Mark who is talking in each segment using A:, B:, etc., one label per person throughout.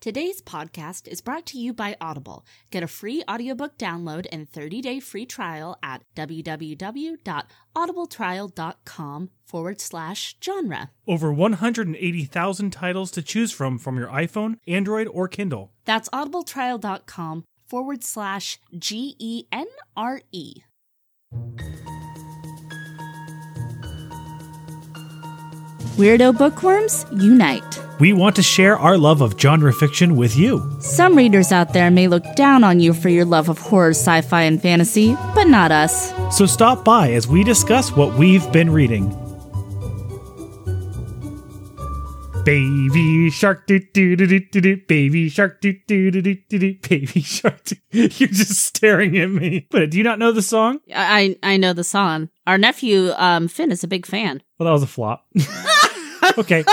A: Today's podcast is brought to you by Audible. Get a free audiobook download and 30-day free trial at www.audibletrial.com forward slash genre.
B: Over 180,000 titles to choose from from your iPhone, Android, or Kindle.
A: That's audibletrial.com forward slash G-E-N-R-E. Weirdo bookworms, unite.
B: We want to share our love of genre fiction with you.
A: Some readers out there may look down on you for your love of horror, sci fi, and fantasy, but not us.
B: So stop by as we discuss what we've been reading. Baby shark do do do do do do baby shark do do do do do do baby shark do. You're just staring at me. But do you not know the song?
A: I I know the song. Our nephew um, Finn is a big fan.
B: Well, that was a flop. okay.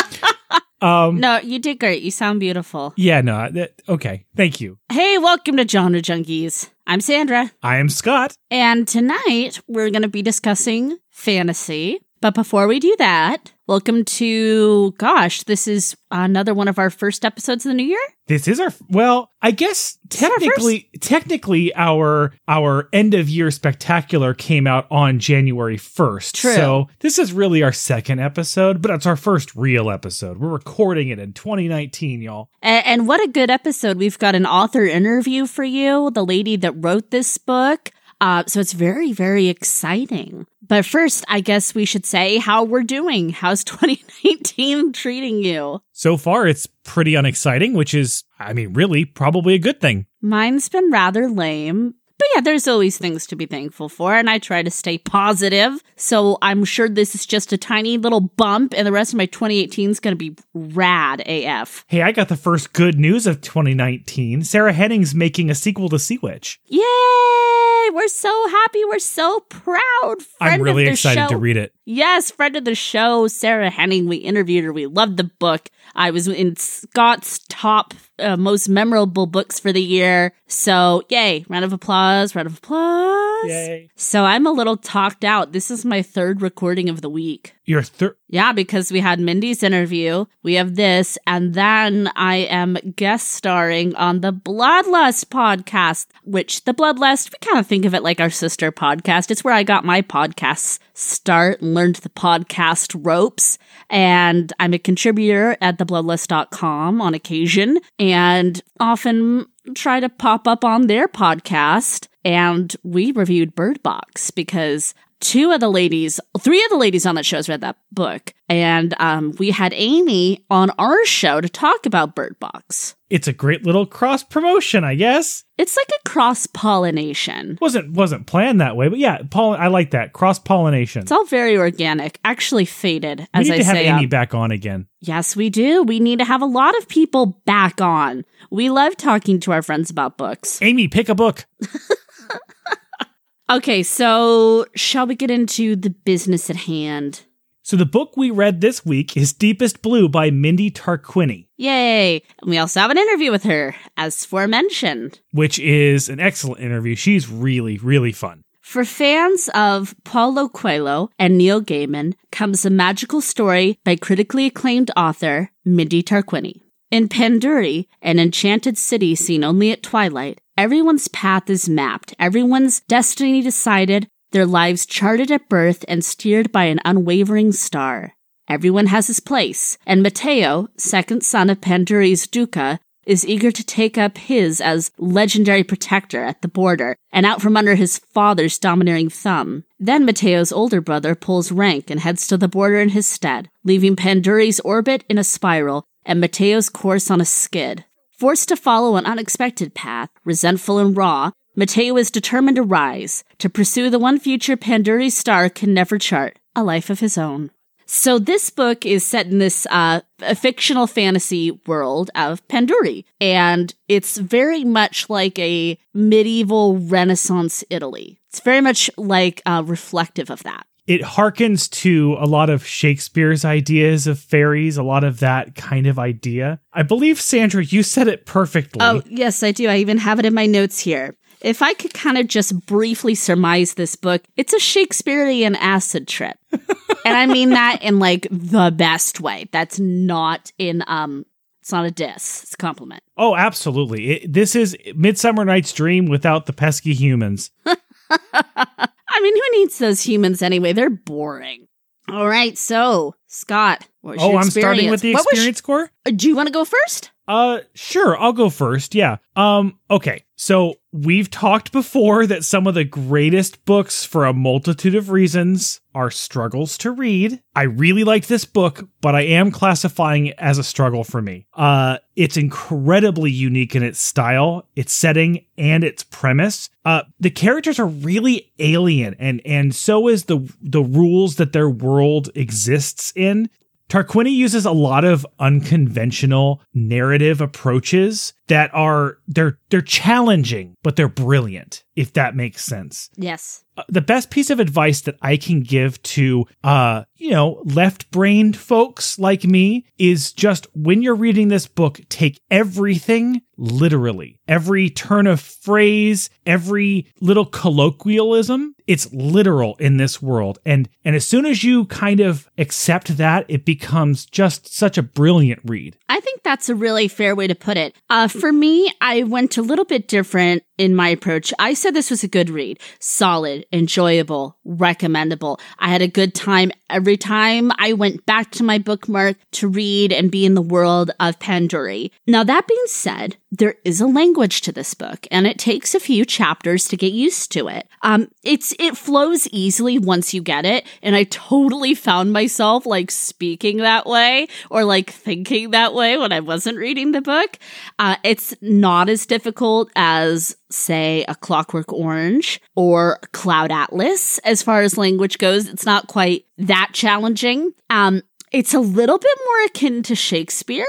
B: Um
A: No, you did great. You sound beautiful.
B: yeah, no. That, okay. Thank you.
A: Hey, welcome to Genre Junkies. I'm Sandra,
B: I am Scott.
A: and tonight we're going to be discussing fantasy. But before we do that, welcome to gosh, this is another one of our first episodes of the new year.
B: This is our well, I guess
A: our
B: technically technically our our end of year spectacular came out on January 1st.
A: True.
B: So this is really our second episode, but it's our first real episode. We're recording it in 2019, y'all.
A: And, and what a good episode. We've got an author interview for you, the lady that wrote this book. Uh, so it's very, very exciting. But first, I guess we should say how we're doing. How's 2019 treating you?
B: So far it's pretty unexciting, which is I mean, really probably a good thing.
A: Mine's been rather lame. But yeah, there's always things to be thankful for, and I try to stay positive. So I'm sure this is just a tiny little bump, and the rest of my 2018 is going to be rad AF.
B: Hey, I got the first good news of 2019. Sarah Henning's making a sequel to Sea Witch.
A: Yay! We're so happy. We're so proud. Friend
B: I'm really excited
A: show.
B: to read it.
A: Yes, friend of the show, Sarah Henning. We interviewed her. We loved the book. I was in Scott's top uh, most memorable books for the year. So, yay. Round of applause. Round of applause.
B: Yay.
A: So, I'm a little talked out. This is my third recording of the week.
B: Your third
A: Yeah, because we had Mindy's interview, we have this, and then I am guest starring on the Bloodlust podcast, which the Bloodlust, we kind of think of it like our sister podcast. It's where I got my podcast start and learned the podcast ropes. And I'm a contributor at thebloodlust.com on occasion and often try to pop up on their podcast. And we reviewed Bird Box because two of the ladies, three of the ladies on that show has read that book. And um, we had Amy on our show to talk about Bird Box.
B: it's a great little cross promotion, I guess.
A: It's like a cross pollination.
B: wasn't wasn't planned that way, but yeah, Paul, I like that cross pollination.
A: It's all very organic, actually faded,
B: We
A: as
B: need
A: I
B: to have
A: say.
B: Amy
A: um,
B: back on again.
A: yes, we do. We need to have a lot of people back on. We love talking to our friends about books.
B: Amy, pick a book.
A: Okay, so shall we get into the business at hand?
B: So the book we read this week is Deepest Blue by Mindy Tarquini,
A: Yay! And we also have an interview with her, as forementioned.
B: which is an excellent interview. She's really, really fun.
A: For fans of Paulo Coelho and Neil Gaiman comes a magical story by critically acclaimed author Mindy Tarquini. In Panduri, an enchanted city seen only at twilight, everyone's path is mapped, everyone's destiny decided, their lives charted at birth and steered by an unwavering star. Everyone has his place, and Matteo, second son of Panduri's Duca, is eager to take up his as legendary protector at the border and out from under his father's domineering thumb. Then Matteo's older brother pulls rank and heads to the border in his stead, leaving Panduri's orbit in a spiral and Matteo's course on a skid. Forced to follow an unexpected path, resentful and raw, Mateo is determined to rise, to pursue the one future Panduri's star can never chart, a life of his own. So this book is set in this uh, a fictional fantasy world of Panduri, and it's very much like a medieval Renaissance Italy. It's very much like uh, reflective of that.
B: It harkens to a lot of Shakespeare's ideas of fairies, a lot of that kind of idea. I believe, Sandra, you said it perfectly.
A: Oh, yes, I do. I even have it in my notes here. If I could kind of just briefly surmise this book, it's a Shakespearean acid trip. and I mean that in like the best way. That's not in um It's not a diss. It's a compliment.
B: Oh, absolutely. It, this is Midsummer Night's Dream without the pesky humans.
A: I mean, who needs those humans anyway? They're boring. All right, so Scott, what's
B: oh,
A: your
B: I'm starting with
A: experience?
B: the
A: What was-
B: experience score?
A: Uh, Do you want to go first?
B: Uh, sure. I'll go first. Yeah. Um, okay. So we've talked before that some of the greatest books for a multitude of reasons are struggles to read. I really liked this book, but I am classifying it as a struggle for me. Uh, it's incredibly unique in its style, its setting, and its premise. Uh, the characters are really alien, and and so is the the rules that their world exists in. Tarquini uses a lot of unconventional narrative approaches that are they're they're challenging, but they're brilliant, if that makes sense.
A: Yes.
B: Uh, the best piece of advice that I can give to uh, you know, left-brained folks like me is just when you're reading this book, take everything literally. Every turn of phrase, every little colloquialism, it's literal in this world. And and as soon as you kind of accept that, it becomes just such a brilliant read.
A: I think that's a really fair way to put it. Uh, for me, I went a little bit different in my approach. I said this was a good read, solid, enjoyable, recommendable. I had a good time every time I went back to my bookmark to read and be in the world of Panduri. Now, that being said, there is a language to this book, and it takes a few chapters to get used to it. Um, it's it flows easily once you get it, and I totally found myself like speaking that way or like thinking that way when I wasn't reading the book. Uh, it's not as difficult as say a Clockwork Orange or Cloud Atlas as far as language goes. It's not quite that challenging. Um, it's a little bit more akin to Shakespeare,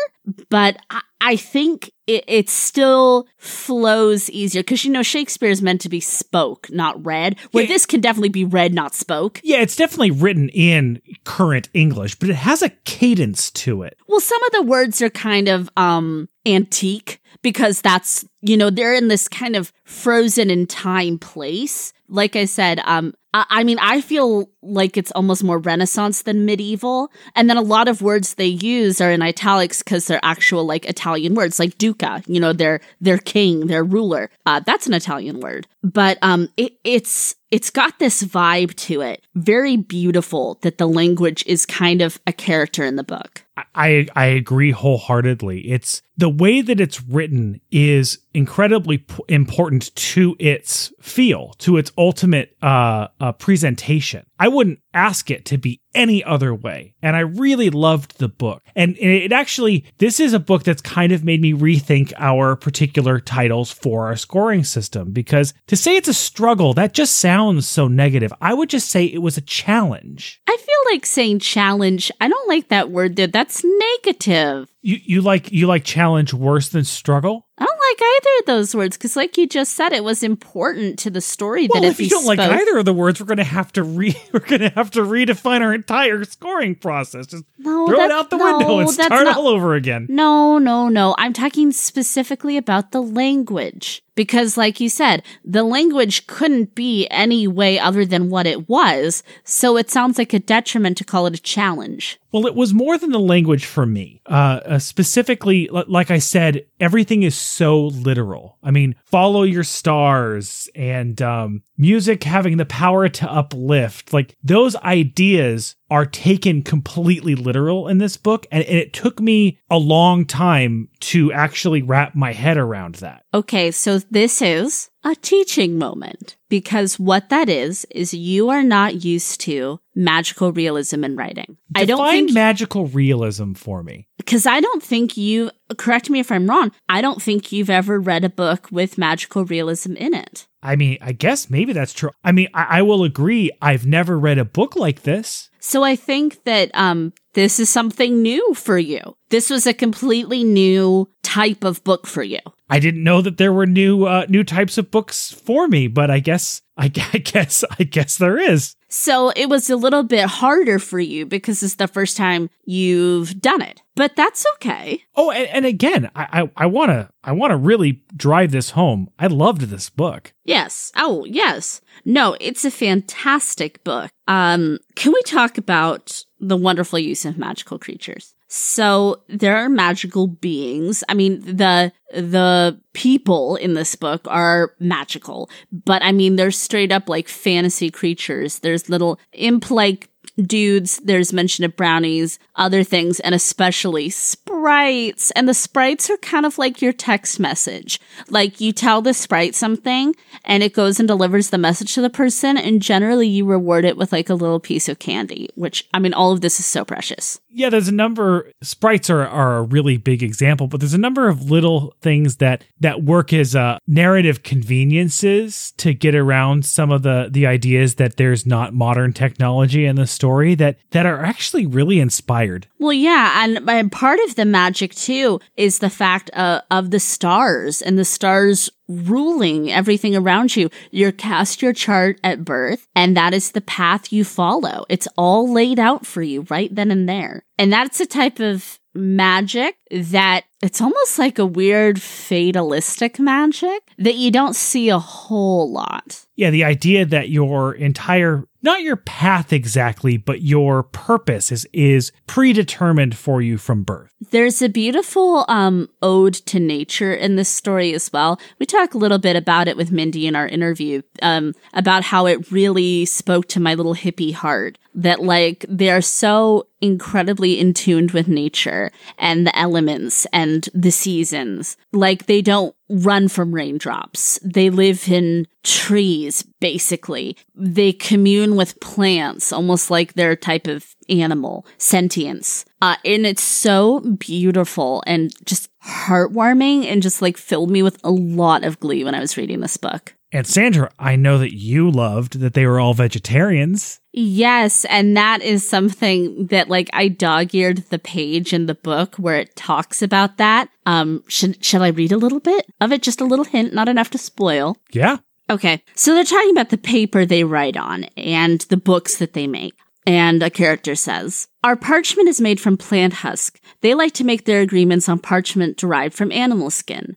A: but I, I think it, it still flows easier because you know Shakespeare is meant to be spoke, not read. Where
B: Yeah.
A: this can definitely be read, not spoke.
B: Yeah, it's definitely written in current English, but it has a cadence to it.
A: Well, some of the words are kind of um antique because that's you know they're in this kind of frozen in time place. Like I said, um, I, mean, I feel like it's almost more Renaissance than medieval, and then a lot of words they use are in italics because they're actual like Italian words, like duca. You know, their their king, their ruler. Uh, that's an Italian word, but um, it, it's it's got this vibe to it, very beautiful. That the language is kind of a character in the book.
B: I I agree wholeheartedly. It's the way that it's written is incredibly p- important to its feel, to its ultimate uh, uh, presentation. I wouldn't ask it to be any other way, and I really loved the book. And it actually, this is a book that's kind of made me rethink our particular titles for our scoring system because to say it's a struggle that just sounds so negative. I would just say it was a challenge.
A: I feel like saying challenge. I don't like that word there. That's negative.
B: You you like you like challenge worse than struggle?
A: I don't like either of those words because, like you just said, it was important to the story
B: Well,
A: that
B: if you don't like either of the words, we're going to have to re we're going to have to redefine our entire scoring process. Just
A: No,
B: throw it out the
A: no,
B: window and start
A: not-
B: all over again.
A: No, no, no. I'm talking specifically about the language. Because, like you said, the language couldn't be any way other than what it was. So it sounds like a detriment to call it a challenge.
B: Well, it was more than the language for me. Uh, uh, specifically, li- like I said, everything is so literal. I mean, follow your stars and um, music having the power to uplift. Like those ideas are taken completely literal in this book, and, and it took me a long time to actually wrap my head around that.
A: Okay, so this is a teaching moment because what that is, is you are not used to magical realism in writing. I don't
B: Define
A: think,
B: magical realism for me.
A: because I don't think you, correct me if I'm wrong, I don't think you've ever read a book with magical realism in it.
B: I mean, I guess maybe that's true. I mean, I, I will agree. I've never read a book like this.
A: So I think that um, this is something new for you. This was a completely new type of book for you.
B: I didn't know that there were new uh, new types of books for me, but I guess I, I guess I guess there is.
A: So it was a little bit harder for you because it's the first time you've done it. But that's okay.
B: Oh, and, and again, I I- I want to I want to really drive this home. I loved this book.
A: Yes. Oh, yes. No, it's a fantastic book. Um, can we talk about the wonderful use of magical creatures? So there are magical beings. I mean, the the people in this book are magical, but I mean they're straight up like fantasy creatures. There's little imp like dudes, there's mention of brownies, other things, and especially sprites. And the sprites are kind of like your text message. Like you tell the sprite something and it goes and delivers the message to the person, and generally you reward it with like a little piece of candy, which I mean, all of this is so precious.
B: Yeah, there's a number sprites are, are a really big example, but there's a number of little things that that work as uh, narrative conveniences to get around some of the the ideas that there's not modern technology in the story that that are actually really inspired.
A: Well, yeah, and, and part of the magic too is the fact uh, of the stars and the stars ruling everything around you. You're cast your chart at birth, and that is the path you follow. It's all laid out for you right then and there. And that's a type of magic that it's almost like a weird fatalistic magic that you don't see a whole lot.
B: Yeah, the idea that your entire not your path exactly, but your purpose is is predetermined for you from birth.
A: There's a beautiful um, ode to nature in this story as well. We talk a little bit about it with Mindy in our interview um, about how it really spoke to my little hippie heart. That like they're so incredibly in tuned with nature and the elements and the seasons. Like they don't run from raindrops. They live in trees, basically. They commune with plants, almost like they're a type of animal, sentience. Uh, and it's so beautiful and just heartwarming and just like filled me with a lot of glee when I was reading this book.
B: And Sandra, I know that you loved that they were all vegetarians.
A: Yes, and that is something that like I dog-eared the page in the book where it talks about that. Um should shall I read a little bit of it? Just a little hint, not enough to spoil.
B: Yeah.
A: Okay. So they're talking about the paper they write on and the books that they make. And a character says, Our parchment is made from plant husk. They like to make their agreements on parchment derived from animal skin.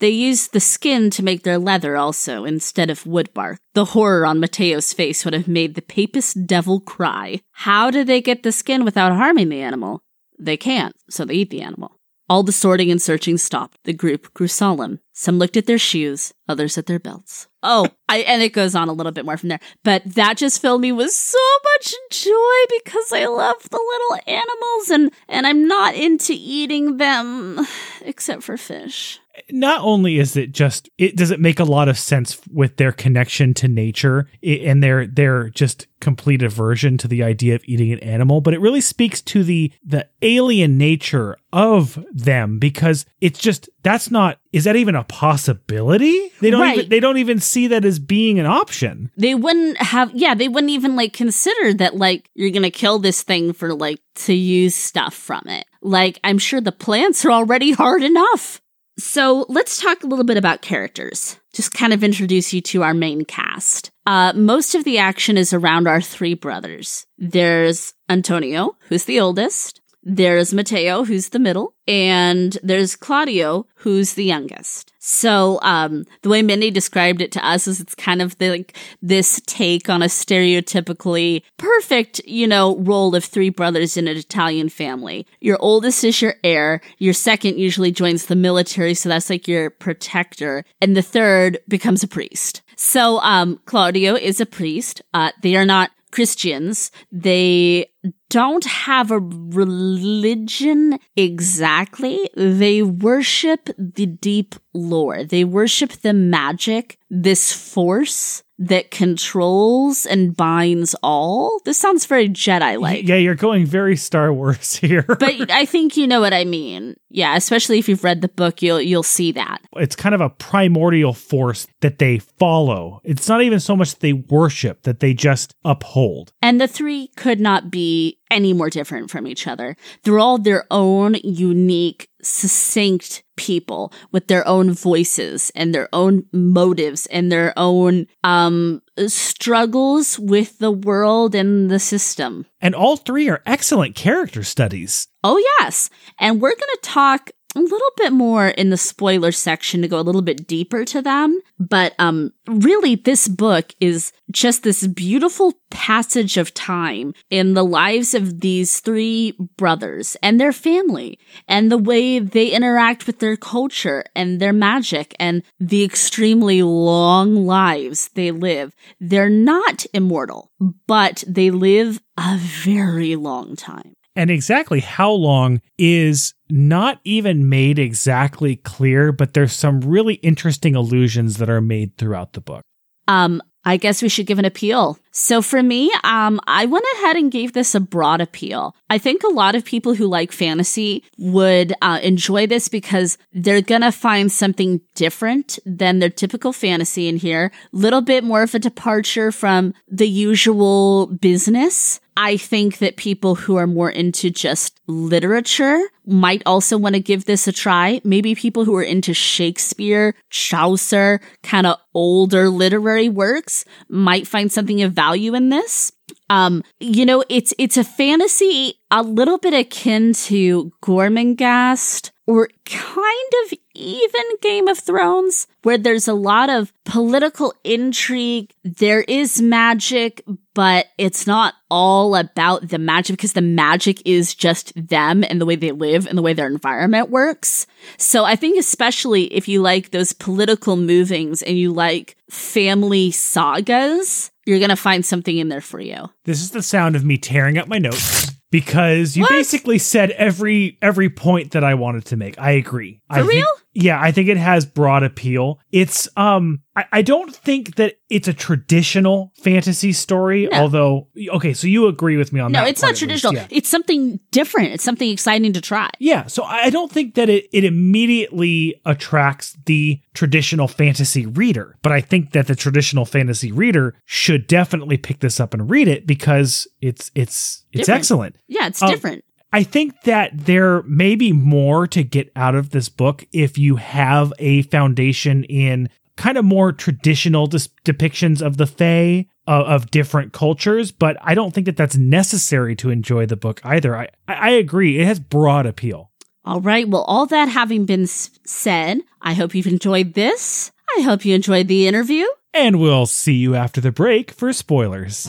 A: They use the skin to make their leather also, instead of wood bark. The horror on Mateo's face would have made the papist devil cry. How did they get the skin without harming the animal? They can't, so they eat the animal. All the sorting and searching stopped. The group grew solemn. Some looked at their shoes, others at their belts. Oh, I, and it goes on a little bit more from there. But that just filled me with so much joy because I love the little animals and, and I'm not into eating them except for fish
B: not only is it just it does it make a lot of sense with their connection to nature and their their just complete aversion to the idea of eating an animal but it really speaks to the the alien nature of them because it's just that's not is that even a possibility? They don't right. even they don't even see that as being an option.
A: They wouldn't have yeah they wouldn't even like consider that like you're gonna kill this thing for like to use stuff from it. Like i'm sure the plants are already hard enough so let's talk a little bit about characters. Just kind of introduce you to our main cast. Uh, most of the action is around our three brothers. There's Antonio, who's the oldest. There's Mateo, who's the middle, and there's Claudio, who's the youngest. So, um, the way Mindy described it to us is it's kind of the, like this take on a stereotypically perfect, you know, role of three brothers in an Italian family. Your oldest is your heir. Your second usually joins the military, so that's like your protector, and the third becomes a priest. So, um, Claudio is a priest. Uh, they are not Christians. They don't have a religion exactly. They worship the deep lore. They worship the magic, this force that controls and binds all. This sounds very Jedi like.
B: Yeah, you're going very Star Wars here.
A: but I think you know what I mean. Yeah, especially if you've read the book, you'll you'll see that.
B: It's kind of a primordial force that they follow. It's not even so much that they worship that they just uphold.
A: And the three could not be any more different from each other. They're all their own unique, succinct people with their own voices and their own motives and their own um struggles with the world and the system.
B: And all three are excellent character studies.
A: Oh yes. And we're going to talk a little bit more in the spoiler section to go a little bit deeper to them. But um, really, this book is just this beautiful passage of time in the lives of these three brothers and their family and the way they interact with their culture and their magic and the extremely long lives they live. They're not immortal, but they live a very long time.
B: And exactly how long is not even made exactly clear, but there's some really interesting allusions that are made throughout the book.
A: Um, I guess we should give an appeal. So for me, um, I went ahead and gave this a broad appeal. I think a lot of people who like fantasy would uh, enjoy this because they're gonna find something different than their typical fantasy in here. A little bit more of a departure from the usual business. I think that people who are more into just literature might also want to give this a try. Maybe people who are into Shakespeare, Chaucer, kind of older literary works might find something of value in this. Um, you know, it's it's a fantasy a little bit akin to Gormenghast or kind of even Game of Thrones, where there's a lot of political intrigue. There is magic, but it's not all about the magic because the magic is just them and the way they live and the way their environment works. So I think especially if you like those political movings and you like family sagas, you're going to find something in there for you.
B: This is the sound of me tearing up my notes because you
A: What?
B: basically said every every point that I wanted to make. I agree.
A: For
B: I think-
A: real?
B: Yeah, I think it has broad appeal. It's um I, I don't think that it's a traditional fantasy story,
A: No.
B: although okay, so you agree with me on
A: No,
B: that.
A: No,
B: it's
A: not traditional.
B: yeah.
A: It's something different. It's something exciting to try.
B: Yeah, so I I don't think that it, it immediately attracts the traditional fantasy reader, but I think that the traditional fantasy reader should definitely pick this up and read it because it's it's it's
A: Different.
B: excellent.
A: Yeah, it's
B: Um,
A: different.
B: I think that there may be more to get out of this book if you have a foundation in kind of more traditional dis- depictions of the Fae of, of different cultures, but I don't think that that's necessary to enjoy the book either. I, I agree. It has broad appeal.
A: All right. Well, all that having been said, I hope you've enjoyed this. I hope you enjoyed the interview.
B: And we'll see you after the break for spoilers.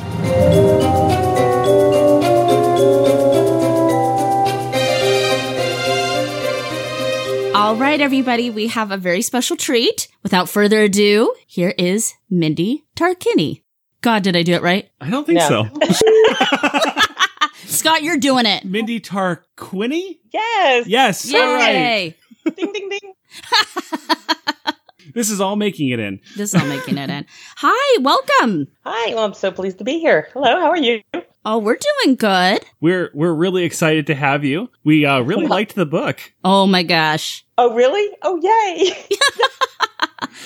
A: All right, everybody, we have a very special treat. Without further ado, here is Mindy Tarkini. God, did I do it right?
C: I don't think
D: No.
C: so.
A: Scott, you're doing it.
C: Mindy Tarquini?
D: Yes.
C: Yes. All right.
A: Yay!
D: Ding ding ding.
C: This is all making it in.
A: This is all making it in. Hi, welcome.
D: Hi. Well, I'm so pleased to be here. Hello. How are you?
A: Oh, we're doing good.
C: We're we're really excited to have you. We uh, really liked the book.
A: Oh my gosh.
D: Oh, really? Oh, yay.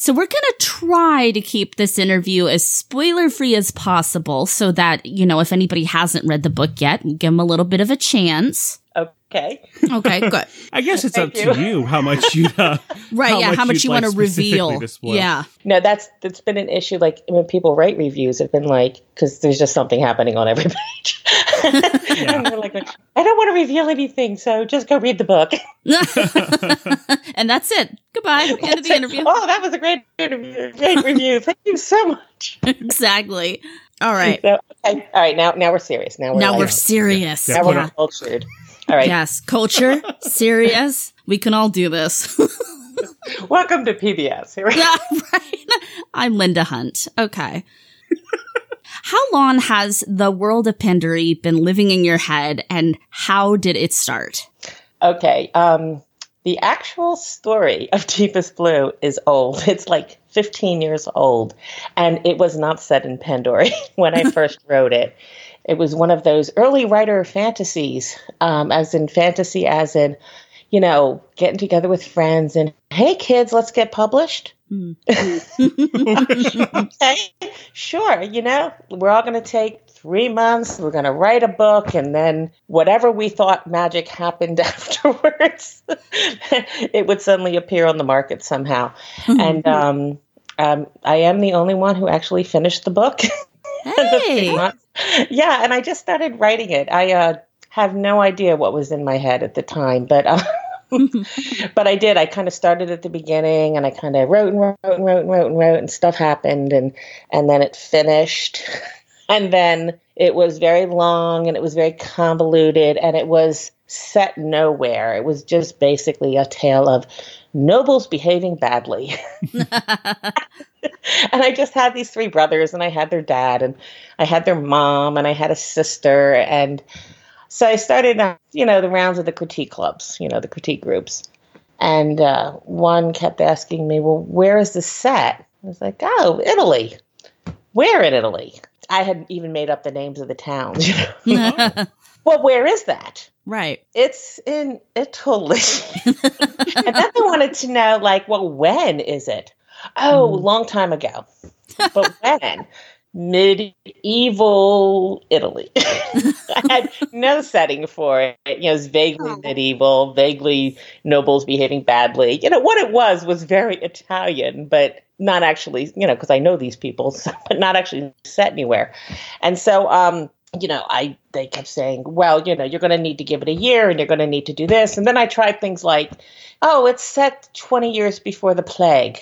A: So we're going to try to keep this interview as spoiler free as possible so that, you know, if anybody hasn't read the book yet, give them a little bit of a chance.
D: Okay.
A: Okay, good.
C: I guess it's up
D: Thank
C: to
D: you.
C: you how much you uh,
A: Right,
C: How
A: yeah,
C: much
A: how much
C: you'd like
A: want to reveal. Yeah.
D: No, that's that's been an issue. Like when people write reviews, have been like, because there's just something happening on every page. and they're like, I don't want to reveal anything, so just go read the book.
A: and that's it. Goodbye. End of the
D: it.
A: interview.
D: Oh, that was a great interview. Great review. Thank you so much.
A: exactly. All right.
D: So, okay. All right. Now, now we're serious. Now we're
A: Now
D: like-
A: we're serious.
C: Yeah,
D: now
C: put
D: we're
A: Yeah.
D: cultured. All right.
A: Yes. Culture. Serious. We can all do this.
D: Welcome to PBS. Here we go.
A: Yeah, right. I'm Linda Hunt. Okay. How long has the world of Panduri been living in your head and how did it start?
D: Okay. Um, the actual story of Deepest Blue is old. It's like 15 years old, and it was not set in Panduri when I first wrote it. It was one of those early writer fantasies, um, as in fantasy, as in, you know, getting together with friends and, hey, kids, let's get published. okay, sure. You know, we're all going to take three months. We're going to write a book, and then whatever we thought magic happened afterwards, it would suddenly appear on the market somehow. and um, um, I am the only one who actually finished the book.
A: Hey.
D: Yeah, and I just started writing it. I uh, have no idea what was in my head at the time, but uh, but I did. I kind of started at the beginning, and I kind of wrote and wrote and wrote and wrote and wrote, and stuff happened, and and then it finished, and then it was very long, and it was very convoluted, and it was set nowhere. It was just basically a tale of nobles behaving badly. and I just had these three brothers, and I had their dad, and I had their mom, and I had a sister, and so I started, uh, you know, the rounds of the critique clubs, you know, the critique groups. And uh, one kept asking me, well, where is the set? I was like, oh, Italy. Where in Italy? I had even made up the names of the towns. You know? well, where is that?
A: Right.
D: It's in Italy. and then they wanted to know, like, well, when is it? Oh, mm. long time ago. But when? medieval Italy. I had no setting for it. You know, it was vaguely oh. medieval, vaguely nobles behaving badly. You know, what it was was very Italian, but not actually, you know, because I know these people, but not actually set anywhere. And so, um, you know, I they kept saying, well, you know, you're going to need to give it a year and you're going to need to do this. And then I tried things like, oh, it's set 20 years before the plague.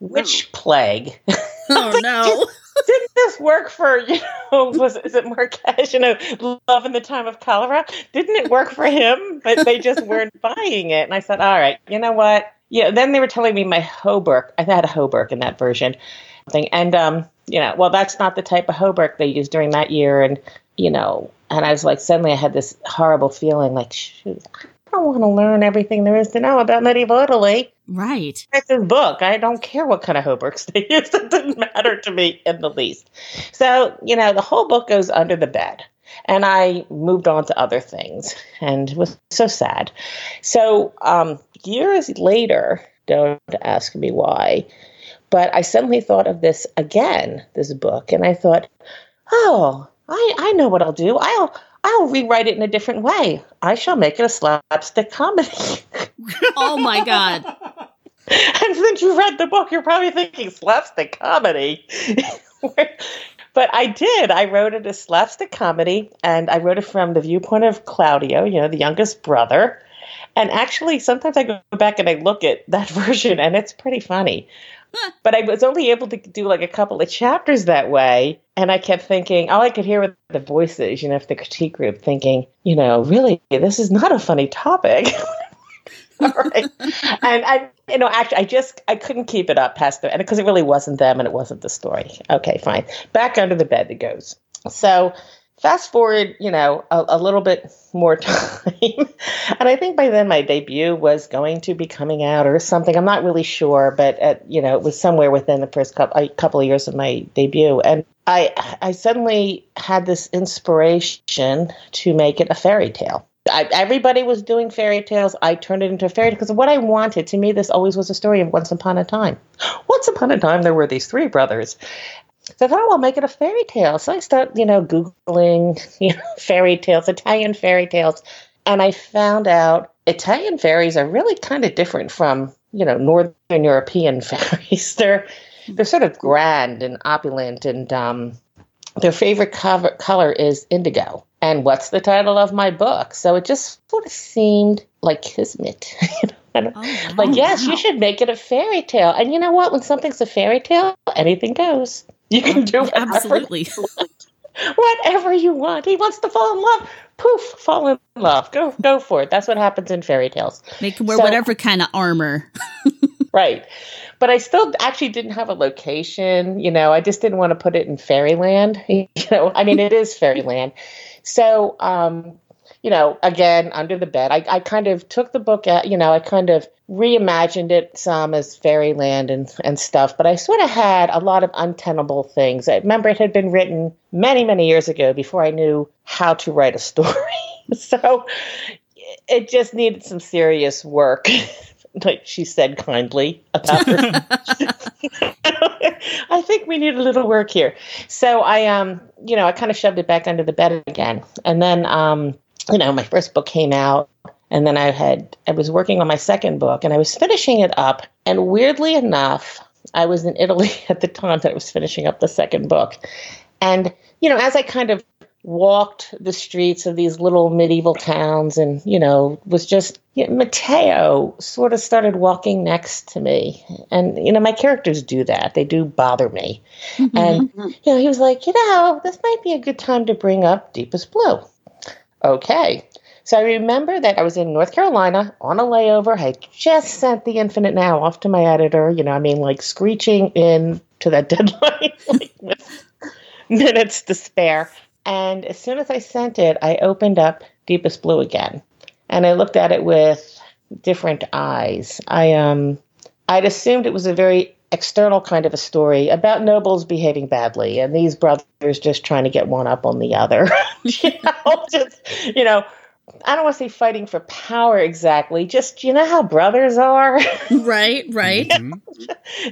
D: Which oh. plague?
A: Oh, no.
D: didn't this work for you know was is it Marquez you know love in the time of cholera? Didn't it work for him but they just weren't buying it? And I said all right you know what? Yeah then they were telling me my hauberk I had a hauberk in that version thing. And um you know well that's not the type of hauberk they used during that year. And you know and I was like suddenly I had this horrible feeling like shoot I don't want to learn everything there is to know about medieval Italy.
A: Right.
D: It's a book. I don't care what kind of hauberks they use. It doesn't matter to me in the least. So, you know, the whole book goes under the bed. And I moved on to other things and was so sad. So, um, years later, don't ask me why, but I suddenly thought of this again, this book, and I thought, oh, I, I know what I'll do. I'll I'll rewrite it in a different way. I shall make it a slapstick comedy.
A: oh my God.
D: and since you read the book, you're probably thinking slapstick comedy. but I did. I wrote it as slapstick comedy, and I wrote it from the viewpoint of Claudio, you know, the youngest brother. And actually, sometimes I go back and I look at that version, and it's pretty funny but I was only able to do like a couple of chapters that way. And I kept thinking, all I could hear were the voices, you know, of the critique group thinking, you know, really, this is not a funny topic. all right. and I, you know, actually, I just, I couldn't keep it up past the, and because it really wasn't them and it wasn't the story. Okay, fine. Back under the bed it goes. So fast forward, you know, a, a, little bit more time. and I think by then my debut was going to be coming out or something. I'm not really sure, but at, you know, it was somewhere within the first couple, a couple of years of my debut. And I, I suddenly had this inspiration to make it a fairy tale. I, everybody was doing fairy tales. I turned it into a fairy tale because what I wanted to me, this always was a story of once upon a time. Once upon a time, there were these three brothers, so I thought, oh, I'll make it a fairy tale. So I start, you know, Googling, you know, fairy tales, Italian fairy tales. And I found out Italian fairies are really kind of different from, you know, Northern European fairies. they're, they're sort of grand and opulent and, um, their favorite cover, color is indigo. And what's the title of my book? So it just sort of seemed like kismet. oh, wow. Like, yes, wow. you should make it a fairy tale. And you know what? When something's a fairy tale, anything goes. You can do whatever
A: absolutely
D: whatever you want. He wants to fall in love. Poof, fall in love. Go go for it. That's what happens in fairy tales.
A: Make him wear so, whatever kind of armor.
D: right. But I still actually didn't have a location. You know, I just didn't want to put it in fairyland. You know, I mean, it is fairyland. So, um, you know, again, under the bed. I, I kind of took the book out, you know, I kind of reimagined it some as fairyland and, and stuff, but I sort of had a lot of untenable things. I remember it had been written many, many years ago before I knew how to write a story. so it just needed some serious work. like she said kindly about her. I think we need a little work here. So I um you know, I kind of shoved it back under the bed again. And then um you know, my first book came out and then I had I was working on my second book and I was finishing it up and weirdly enough, I was in Italy at the time that I was finishing up the second book. And you know, as I kind of walked the streets of these little medieval towns and, you know, was just, you know, Mateo sort of started walking next to me. And, you know, my characters do that. They do bother me. Mm-hmm. And, mm-hmm. you know, he was like, you know, this might be a good time to bring up Deepest Blue. Okay. So I remember that I was in North Carolina on a layover. I just sent the Infinite Now off to my editor. You know, I mean, like screeching in to that deadline like, with minutes to spare. And as soon as I sent it, I opened up Deepest Blue again, and I looked at it with different eyes. I um, I'd assumed it was a very external kind of a story about nobles behaving badly and these brothers just trying to get one up on the other. you know, just you know, I don't want to say fighting for power exactly. Just you know how brothers are.
A: right, right.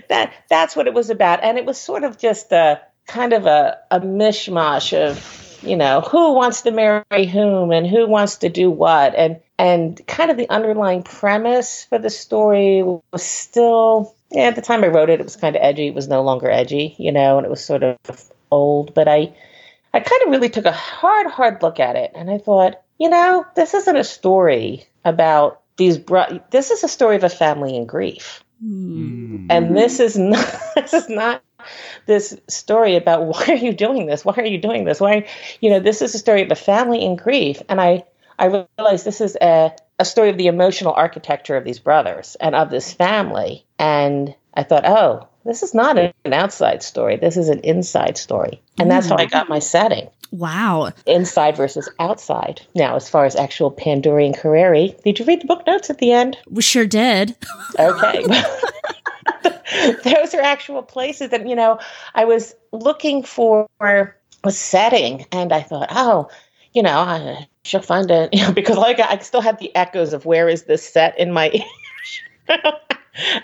D: that that's what it was about, and it was sort of just a kind of a, a mishmash of you know who wants to marry whom and who wants to do what, and and kind of the underlying premise for the story was still yeah, at the time I wrote it, it was kind of edgy. It was no longer edgy, you know, and it was sort of old. But I, I kind of really took a hard, hard look at it, and I thought, you know, this isn't a story about these. Bro- this is a story of a family in grief,
C: Mm.
D: and this is not. This is not this story about why are you doing this? Why are you doing this? Why, you know, this is a story of a family in grief, and I, I realized this is a a story of the emotional architecture of these brothers and of this family. And I thought, oh, this is not an outside story. This is an inside story. And that's how I mm. got my setting
A: Wow.
D: inside versus outside. Now, as far as actual Pandora and Carreri, did you read the book notes at the end?
A: We sure did.
D: Okay. Those are actual places that, you know, I was looking for a setting and I thought, oh, you know, I should find it, you know, because like I still had the echoes of where is this set in my ears.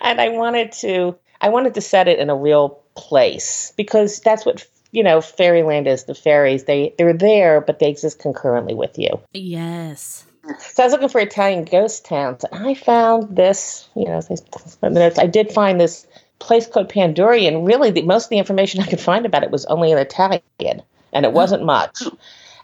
D: and I wanted to I wanted to set it in a real place because that's what you know fairyland is the fairies they they're there but they exist concurrently with you
A: Yes.
D: so I was looking for Italian ghost towns, and I found this. You know, I spent the notes, I did find this place called Pandori, and really, the, most of the information I could find about it was only in Italian, and it oh. wasn't much.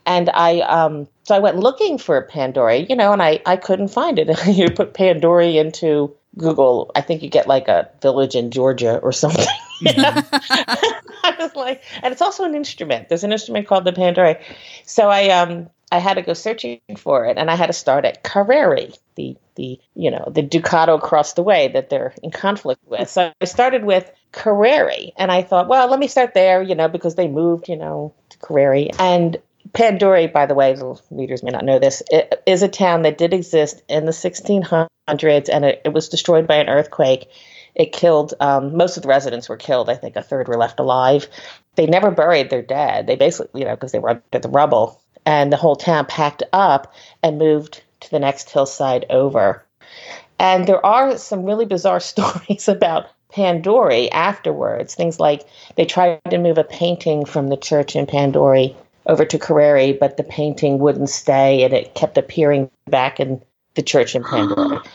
D: And I, um, so I went looking for Pandori, you know, and I, I couldn't find it. you put Pandori into Google, I think you get like a village in Georgia or something. I was like, and it's also an instrument. There's an instrument called the Pandori. So I, um, I had to go searching for it, and I had to start at Carreri, the the you know the Ducato across the way that they're in conflict with. So I started with Carreri, and I thought, well, let me start there, you know, because they moved, you know, to Carreri. And Pandori, by the way, the readers may not know this, is a town that did exist in the 1600s, and it, it was destroyed by an earthquake. It killed um, most of the residents were killed. I think a third were left alive. They never buried their dead. They basically, you know, because they were under the rubble, and the whole town packed up and moved to the next hillside over. And there are some really bizarre stories about Pandori afterwards. Things like they tried to move a painting from the church in Pandori over to Carreri, but the painting wouldn't stay and it kept appearing back in the church in Pandori.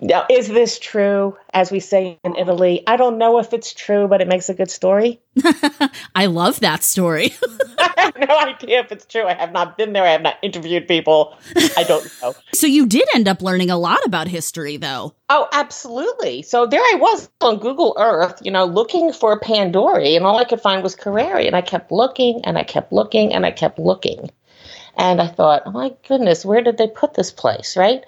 D: Now, is this true? As we say in Italy, I don't know if it's true, but it makes a good story.
A: I love that story.
D: I have no idea if it's true. I have not been there. I have not interviewed people. I don't know.
A: so you did end up learning a lot about history, though.
D: Oh, absolutely. So there I was on Google Earth, you know, looking for Pandori, and all I could find was Carreri. And I kept looking and I kept looking and I kept looking. And I thought, oh my goodness, where did they put this place, right?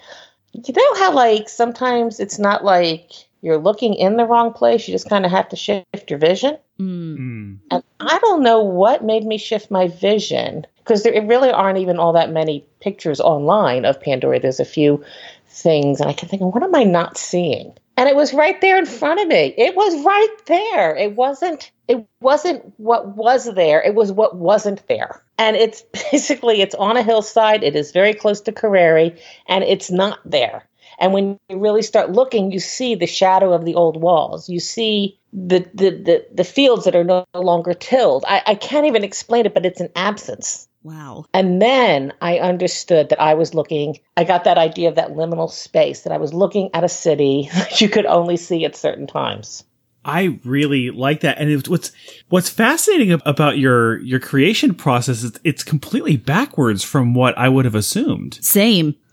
D: You know how, like, sometimes it's not like you're looking in the wrong place, you just kind of have to shift your vision?
A: Mm.
C: Mm.
D: And I don't know what made me shift my vision because there really aren't even all that many pictures online of Pandora. There's a few things, and I can think, what am I not seeing? And it was right there in front of me. It was right there. It wasn't. It wasn't what was there. It was what wasn't there. And it's basically it's on a hillside. It is very close to Carreri, and it's not there. And when you really start looking, you see the shadow of the old walls. You see the the the, the fields that are no longer tilled. I, I can't even explain it, but it's an absence.
A: Wow.
D: And then I understood that I was looking, I got that idea of that liminal space, that I was looking at a city that you could only see at certain times.
C: I really like that. And it's, what's what's fascinating about your your creation process is it's completely backwards from what I would have assumed.
A: Same.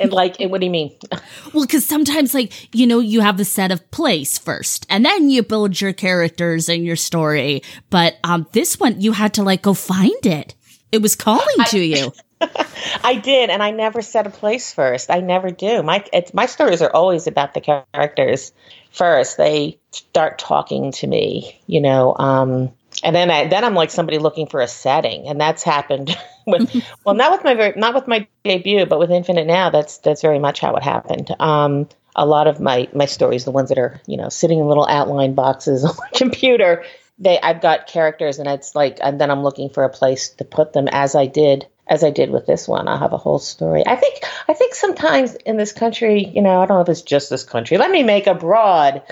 D: and like, what do you mean?
A: Well, because sometimes, like, you know, you have the set of place first, and then you build your characters and your story. But um, this one, you had to, like, go find it. It was calling to you.
D: I did, and I never set a place first. I never do. My it's my stories are always about the characters first. They start talking to me, you know, um, and then I then I'm like somebody looking for a setting, and that's happened with well, not with my very, not with my debut, but with Infinite Now. That's that's very much how it happened. Um, a lot of my my stories, the ones that are you know sitting in little outline boxes on my computer, they I've got characters, and it's like, and then I'm looking for a place to put them, as I did as I did with this one. I'll have a whole story. I think I think sometimes in this country, you know, I don't know if it's just this country. Let me make a broad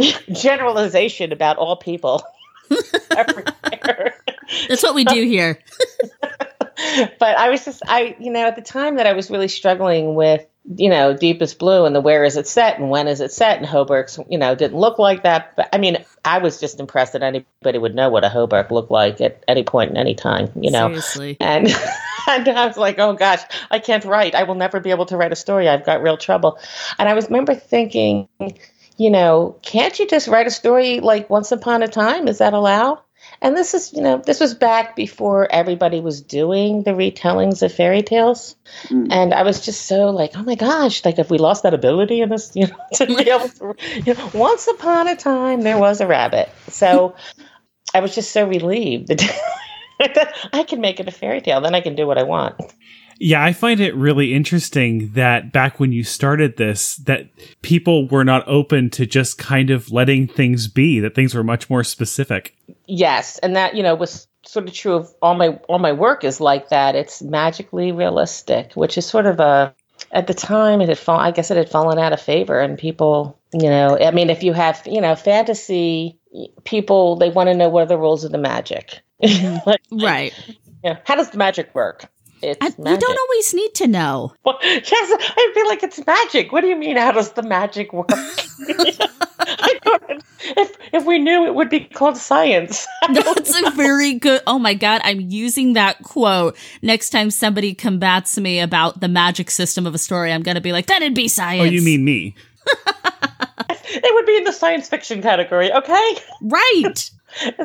D: generalization about all people.
A: That's what we do here.
D: but I was just I you know at the time that I was really struggling with you know deepest blue and the where is it set and when is it set and hauberks you know didn't look like that. But I mean I was just impressed that anybody would know what a Hobark looked like at any point in any time you know.
A: Seriously.
D: and and I was like oh gosh I can't write. I will never be able to write a story. I've got real trouble. And I was remember thinking you know can't you just write a story like once upon a time? Is that allowed and this is, you know, this was back before everybody was doing the retellings of fairy tales. Mm. And I was just so like, oh my gosh, like if we lost that ability in this, you know, to be able to, you know, once upon a time there was a rabbit. So I was just so relieved that I can make it a fairy tale. Then I can do what I want.
C: Yeah, I find it really interesting that back when you started this, that people were not open to just kind of letting things be, that things were much more specific.
D: Yes, and that, you know, was sort of true of all my all my work is like that. It's magically realistic, which is sort of a at the time it had fallen I guess it had fallen out of favor and people, you know, I mean if you have, you know, fantasy people they want to know what are the rules of the magic.
A: like, right.
D: Yeah. How does the magic work? It's
A: I, you don't always need to know.
D: Well, yes, I feel like it's magic. What do you mean? How does the magic work? if if we knew, it would be called science.
A: That's a very good. Oh my god, I'm using that quote next time somebody combats me about the magic system of a story. I'm gonna be like, that'd be science.
C: Oh, you mean me?
D: it would be in the science fiction category, okay?
A: Right.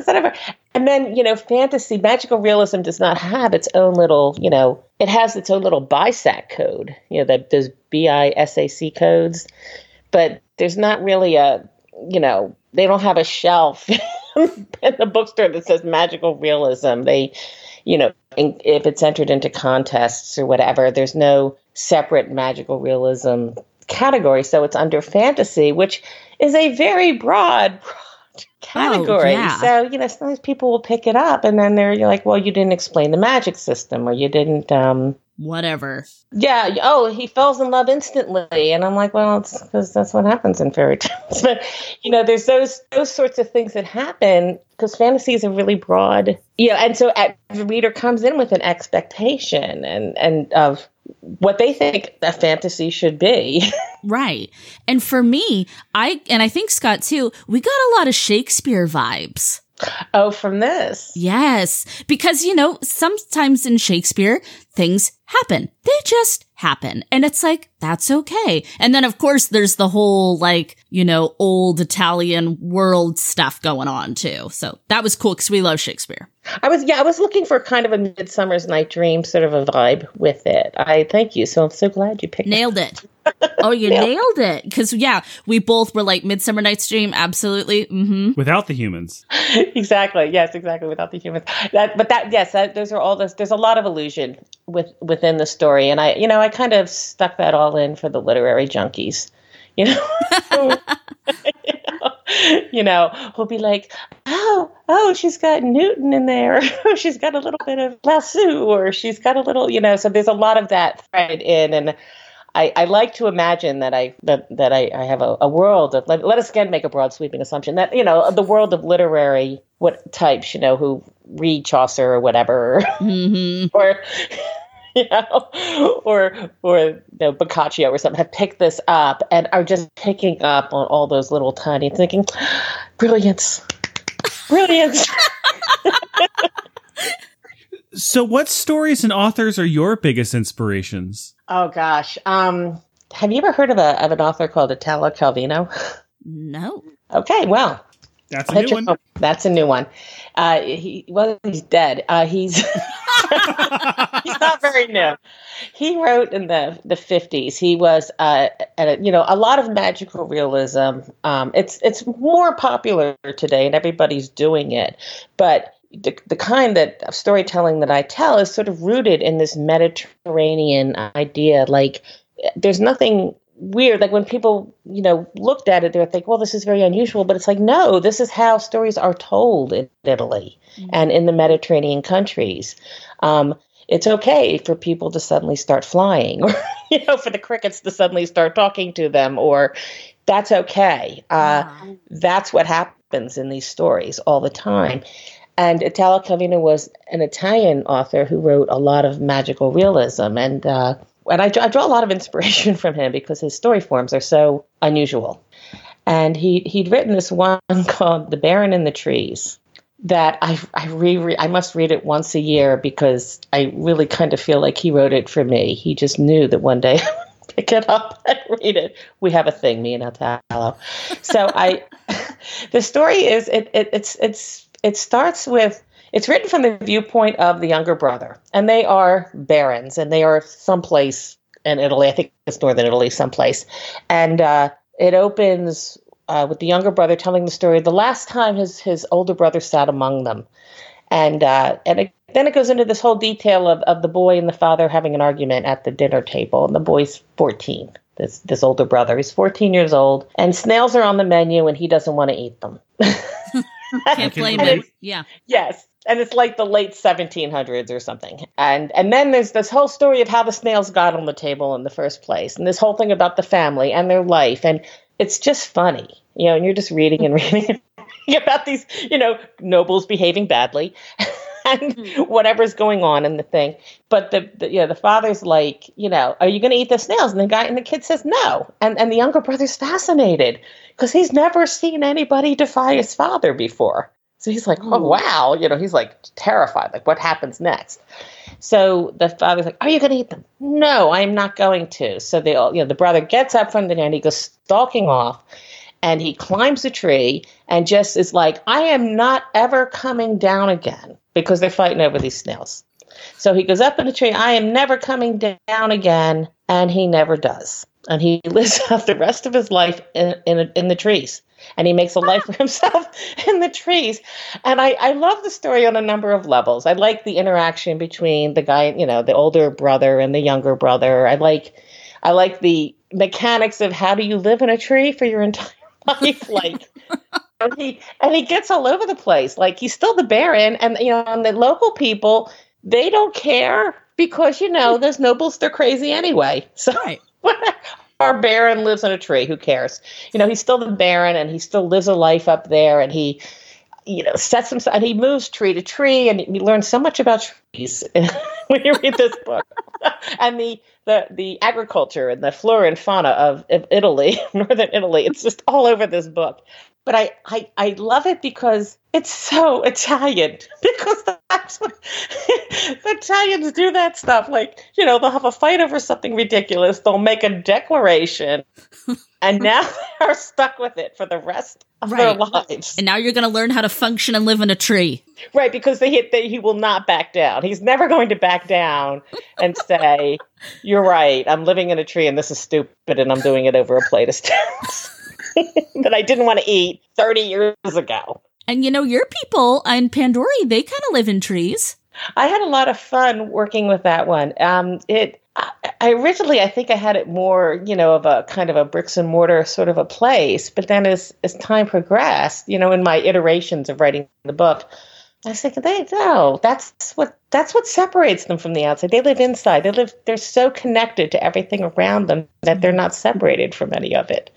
D: Ever, and then, you know, fantasy, magical realism does not have its own little, you know, it has its own little BISAC code, you know, that those B-I-S-A-C codes, but there's not really a, you know, they don't have a shelf in the bookstore that says magical realism. They, you know, if it's entered into contests or whatever, there's no separate magical realism category. So it's under fantasy, which is a very broad, category. Oh, yeah. So, you know, sometimes people will pick it up and then they're like, well, you didn't explain the magic system or you didn't um
A: whatever.
D: Yeah, oh, he falls in love instantly and I'm like, well, it's cuz that's what happens in fairy tales. but, you know, there's those those sorts of things that happen because fantasy is a really broad, yeah, and so at, the reader comes in with an expectation and and of what they think a fantasy should be.
A: right. And for me, I and I think Scott too, we got a lot of Shakespeare vibes.
D: Oh, from this.
A: Yes, because you know, sometimes in Shakespeare, things happen. They just happen. And it's like, that's okay. And then of course there's the whole like, you know, old Italian world stuff going on too. So that was cool because we love Shakespeare.
D: I was yeah, I was looking for kind of a Midsummer's Night Dream sort of a vibe with it. I thank you. So I'm so glad you picked
A: nailed it. oh, you nailed it. Because yeah, we both were like Midsummer Night's Dream. Absolutely. Mm-hmm.
C: Without the humans.
D: exactly. Yes. Exactly. Without the humans. That. But that. Yes. That, those are all. This. There's a lot of illusion with within the story, and I. You know, I kind of stuck that all in for the literary junkies. You know. you know, who'll be like, oh, oh, she's got Newton in there. she's got a little bit of Lasso, or she's got a little, you know. So there's a lot of that thread in, and I, I like to imagine that I that, that I, I have a, a world of let, let us again make a broad sweeping assumption that you know the world of literary what types you know who read Chaucer or whatever
A: mm-hmm.
D: or you know, or or you know, Boccaccio or something have picked this up and are just picking up on all those little tiny thinking, brilliance, brilliance.
C: so, what stories and authors are your biggest inspirations?
D: Oh gosh, um, have you ever heard of a of an author called Italo Calvino?
A: No.
D: Okay, well,
B: that's a new one.
D: That's a new one. Uh, he well, he's dead. Uh, he's he's not very new. He wrote in the the fifties. He was, uh, a, you know, a lot of magical realism. Um, it's it's more popular today, and everybody's doing it. But the, the kind that of storytelling that I tell is sort of rooted in this Mediterranean idea. Like, there's nothing weird. Like when people, you know, looked at it, they would think, well, this is very unusual. But it's like, no, this is how stories are told in Italy mm-hmm. and in the Mediterranean countries. Um, it's okay for people to suddenly start flying, or you know, for the crickets to suddenly start talking to them, or that's okay. Uh, That's what happens in these stories all the time. And Italo Calvino was an Italian author who wrote a lot of magical realism, and uh, and I, I draw a lot of inspiration from him because his story forms are so unusual. And he he'd written this one called "The Baron in the Trees." That I I re I must read it once a year because I really kind of feel like he wrote it for me. He just knew that one day pick it up and read it. We have a thing, me and Italo. So I, the story is it, it it's it's it starts with it's written from the viewpoint of the younger brother, and they are barons, and they are someplace in Italy. I think it's northern Italy, someplace. And uh, it opens uh, with the younger brother telling the story of the last time his his older brother sat among them, and uh, and it, then it goes into this whole detail of, of the boy and the father having an argument at the dinner table, and the boy's fourteen. This this older brother, he's fourteen years old, and snails are on the menu, and he doesn't want to eat them.
A: Can't blame him. Yeah.
D: Yes and it's like the late 1700s or something. And and then there's this whole story of how the snails got on the table in the first place and this whole thing about the family and their life and it's just funny you know and you're just reading and reading about these you know nobles behaving badly and hmm. whatever's going on in the thing. But the, the you know the father's like you know are you going to eat the snails? And the guy and the kid says no. And and the younger brother's fascinated because he's never seen anybody defy his father before so he's like, oh, hmm. wow. You know, he's like terrified. Like, what happens next? So the father's like, are you going to eat them? No, I'm not going to. So they all, you know, the brother gets up from the net, he goes stalking off, and he climbs a tree and just is like, I am not ever coming down again because they're fighting over these snails. So he goes up in the tree, I am never coming down again. And he never does. And he lives out the rest of his life in, in, in the trees and he makes a life for ah. himself in the trees. And I, I love the story on a number of levels. I like the interaction between the guy, you know, the older brother and the younger brother. I like I like the mechanics of how do you live in a tree for your entire life. Like and he and he gets all over the place. Like he's still the baron and you know, and the local people, they don't care because you know, those nobles they're crazy anyway. So right. Our Baron lives in a tree. Who cares? You know, he's still the Baron and he still lives a life up there and he, you know, sets himself and he moves tree to tree and you learn so much about trees when you read this book. and the, the the agriculture and the flora and fauna of, of Italy, northern Italy. It's just all over this book but I, I I love it because it's so Italian. Because that's what the Italians do that stuff. Like, you know, they'll have a fight over something ridiculous, they'll make a declaration, and now they're stuck with it for the rest of right. their lives.
A: And now you're gonna learn how to function and live in a tree.
D: Right, because they hit they, he will not back down. He's never going to back down and say, You're right, I'm living in a tree and this is stupid and I'm doing it over a plate of stems. that I didn't want to eat 30 years ago.
A: And you know, your people in Panduri, they kind of live in trees.
D: I had a lot of fun working with that one. Um, it, I, I originally, I think I had it more, you know, of a kind of a bricks and mortar sort of a place. But then as as time progressed, you know, in my iterations of writing the book, I was thinking, they no, that's what that's what separates them from the outside. They live inside. They live. They're so connected to everything around them that they're not separated from any of it.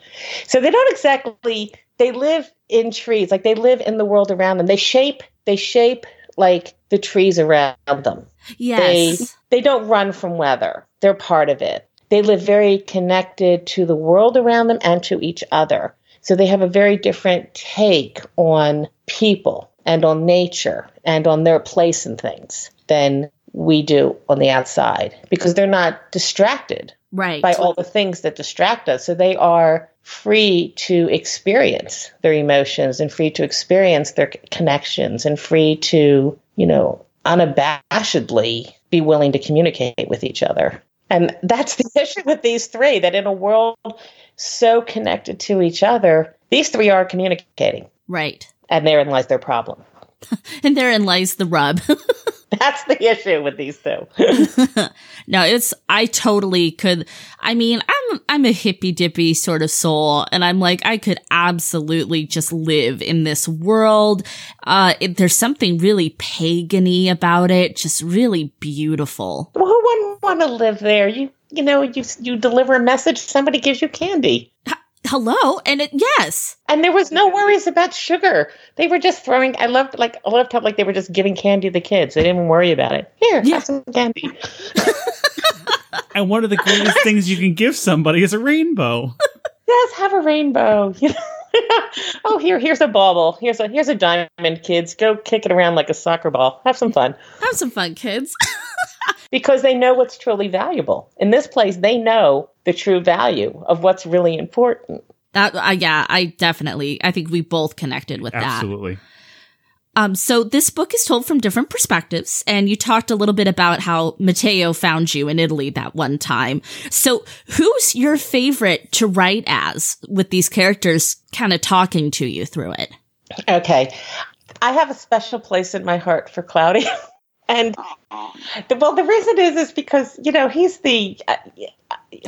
D: So they don't exactly. They live in trees, like they live in the world around them. They shape. They shape like the trees around them.
A: Yes.
D: They they don't run from weather. They're part of it. They live very connected to the world around them and to each other. So they have a very different take on people and on nature and on their place in things than we do on the outside because they're not distracted
A: right.
D: by all the things that distract us. So they are free to experience their emotions and free to experience their connections and free to, you know, unabashedly be willing to communicate with each other. And that's the issue with these three that in a world so connected to each other, these three are communicating.
A: Right.
D: And therein lies their problem.
A: and therein lies the rub.
D: That's the issue with these two.
A: no, it's I totally could. I mean, I'm I'm a hippy dippy sort of soul, and I'm like I could absolutely just live in this world. Uh, it, there's something really pagany about it, just really beautiful.
D: Well, who wouldn't want to live there? You you know you you deliver a message, somebody gives you candy
A: hello? And it yes.
D: And there was no worries about sugar. They were just throwing i loved like i loved how like they were just giving candy to the kids. They didn't even worry about it. Here yeah. have some candy.
C: And one of the greatest things you can give somebody is a rainbow.
D: Yes have a rainbow oh here here's a bauble here's a here's a diamond kids go kick it around like a soccer ball have some fun
A: have some fun kids
D: because they know what's truly valuable in this place they know the true value of what's really important.
A: That uh, yeah, I definitely I think we both connected with
C: Absolutely.
A: that.
C: Absolutely.
A: Um, so this book is told from different perspectives, and you talked a little bit about how Matteo found you in Italy that one time. So who's your favorite to write as with these characters kind of talking to you through it?
D: Okay. I have a special place in my heart for Cloudy. and the, well, the reason is is because you know he's the uh,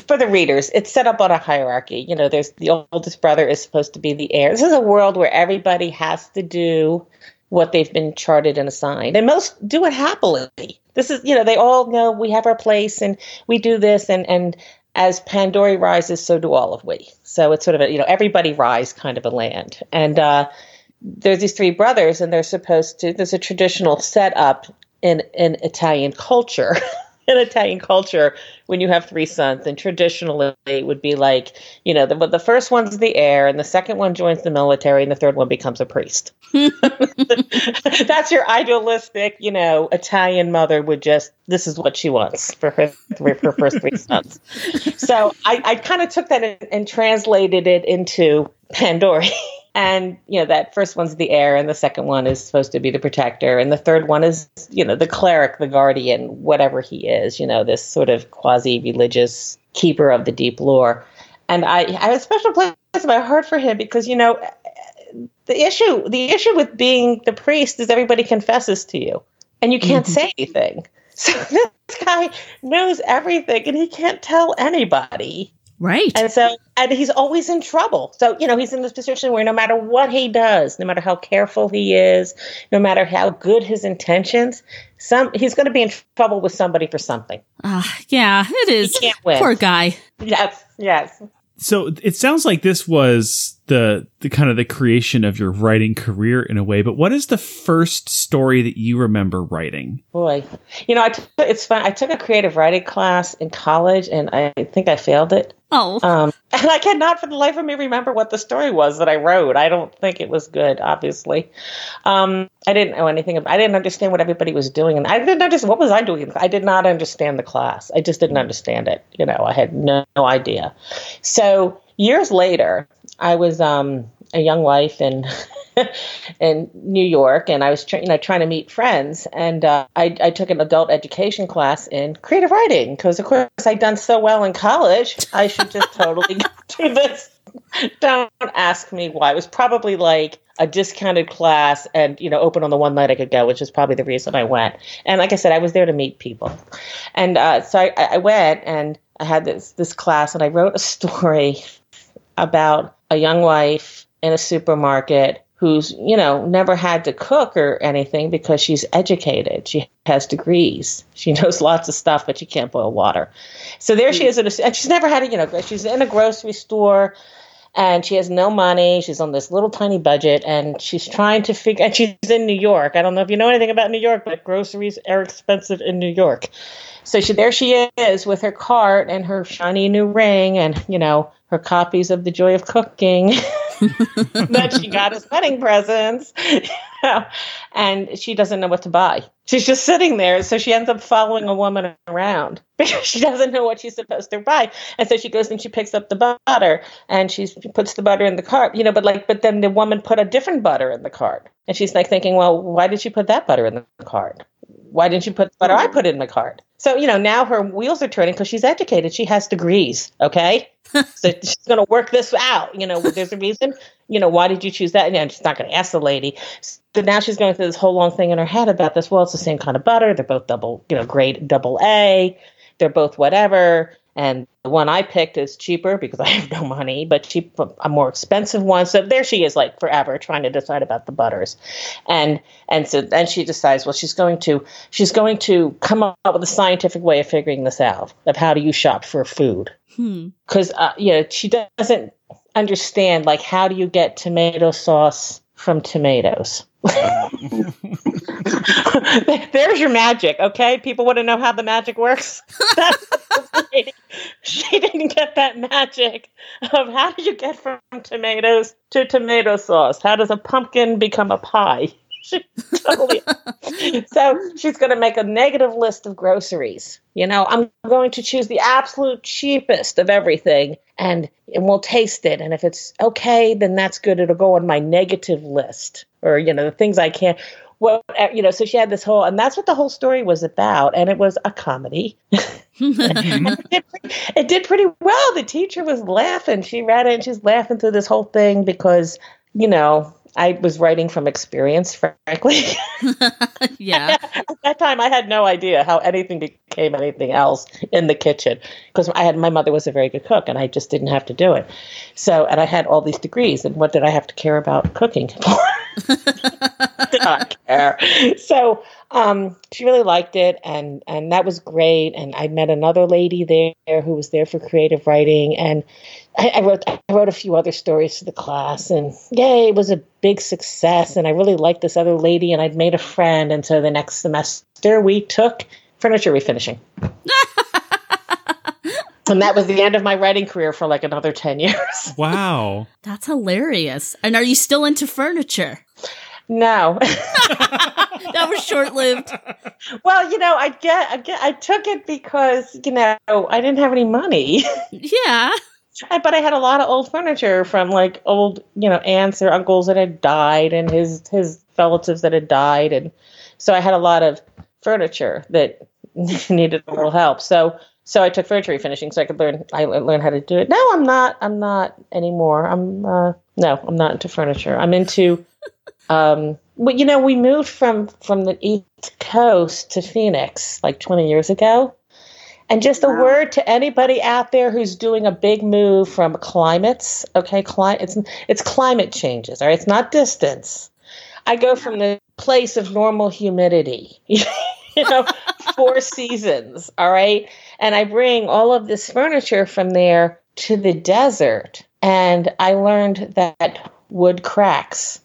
D: for the readers, it's set up on a hierarchy. You know, there's the oldest brother is supposed to be the heir. This is a world where everybody has to do what they've been charted and assigned, and most do it happily. This is, you know, they all know we have our place and we do this, and and as Panduri rises, so do all of we. So it's sort of a, you know, everybody rise kind of a land, and uh, there's these three brothers, and they're supposed to. There's a traditional setup in in Italian culture in Italian culture, when you have three sons, then traditionally it would be like, you know, the, the first one's the heir, and the second one joins the military, and the third one becomes a priest. That's your idealistic, you know, Italian mother would just, this is what she wants for her, for her first three sons. So I, I kind of took that and, and translated it into Panduri. And, you know, that first one's the heir, and the second one is supposed to be the protector, and the third one is, you know, the cleric, the guardian, whatever he is, you know, this sort of quasi religious keeper of the deep lore. And I, I have a special place in my heart for him because, you know, the issue the issue with being the priest is everybody confesses to you and you can't mm-hmm. say anything. So this guy knows everything and he can't tell anybody.
A: Right.
D: And so, and he's always in trouble. So, you know, he's in this position where no matter what he does, no matter how careful he is, no matter how good his intentions, some he's going to be in trouble with somebody for something.
A: Uh, yeah, it is. Poor guy.
D: Yes, yes.
C: So it sounds like this was the the kind of the creation of your writing career in a way. But what is the first story that you remember writing?
D: Boy, you know, I t- it's fun. I took a creative writing class in college, and I think I failed it.
A: Oh,
D: um, and I cannot for the life of me remember what the story was that I wrote. I don't think it was good. Obviously, um, I didn't know anything. About, I didn't understand what everybody was doing, and I didn't understand what was I doing. I did not understand the class. I just didn't understand it. You know, I had no, no idea. So years later, I was um, a young wife in in New York, and I was you know trying to meet friends, and uh, I, I took an adult education class in creative writing because, of course, I'd done so well in college. I should just totally do this. Don't ask me why. It was probably like a discounted class and you know open on the one night I could go, which is probably the reason I went. And like I said, I was there to meet people, and uh, so I, I went and I had this this class, and I wrote a story about a young wife in a supermarket who's, you know, never had to cook or anything because she's educated. She has degrees. She knows lots of stuff, but she can't boil water. So there she hmm. is, in a, and she's never had a, you know, she's in a grocery store and she has no money. She's on this little tiny budget, and she's trying to figure. And she's in New York. I don't know if you know anything about New York, but groceries are expensive in New York. So she there she is with her cart and her shiny new ring, and you know her copies of The Joy of Cooking that she got as wedding presents. and she doesn't know what to buy. She's just sitting there. So she ends up following a woman around because she doesn't know what she's supposed to buy. And so she goes and she picks up the butter and she puts the butter in the cart, you know, but like, but then the woman put a different butter in the cart. And she's like thinking, well, why did she put that butter in the cart? Why didn't you put the butter I mm-hmm. put in the cart? So, you know, now her wheels are turning because she's educated. She has degrees. Okay. so she's going to work this out. You know, there's a reason. You know, why did you choose that? And she's not going to ask the lady. So now she's going through this whole long thing in her head about this. Well, it's the same kind of butter. They're both double, you know, grade double A. They're both whatever. And the one I picked is cheaper because I have no money, but cheap a more expensive one. So there she is, like forever trying to decide about the butters, and and so then she decides, well, she's going to she's going to come up with a scientific way of figuring this out of how do you shop for food because hmm. uh, you know she doesn't understand like how do you get tomato sauce from tomatoes. There's your magic, okay? People want to know how the magic works. she didn't get that magic of how do you get from tomatoes to tomato sauce? How does a pumpkin become a pie? totally. so she's going to make a negative list of groceries. You know, I'm going to choose the absolute cheapest of everything and and we'll taste it and if it's okay then that's good it'll go on my negative list or you know the things I can't well eh, you know so she had this whole and that's what the whole story was about and it was a comedy it, did pretty, it did pretty well the teacher was laughing she read it and she's laughing through this whole thing because you know I was writing from experience, frankly.
A: yeah.
D: At that time, I had no idea how anything became anything else in the kitchen because I had my mother was a very good cook, and I just didn't have to do it. So, and I had all these degrees, and what did I have to care about cooking did not care. So, um, she really liked it, and and that was great. And I met another lady there who was there for creative writing, and I, I, wrote I wrote a few other stories for the class, and yay, it was a big success. And I really liked this other lady, and I'd made a friend. And so the next semester we took furniture refinishing. and that was the end of my writing career for like another 10 years.
C: Wow.
A: That's hilarious. And are you still into furniture?
D: No.
A: that was short lived.
D: Well, you know, I get, I get, I took it because you know I didn't have any money.
A: Yeah.
D: But I had a lot of old furniture from like old, you know, aunts or uncles that had died and his his relatives that had died, and so I had a lot of furniture that needed a little help. So so I took furniture finishing so I could learn I learned how to do it. No, I'm not. I'm not anymore. I'm uh, no, I'm not into furniture. I'm into um, well, you know, we moved from from the East Coast to Phoenix like 20 years ago. And just a wow. word to anybody out there who's doing a big move from climates, okay? Cli- it's it's climate changes, all right? It's not distance. I go from the place of normal humidity, you know, four seasons, all right? And I bring all of this furniture from there to the desert, and I learned that wood cracks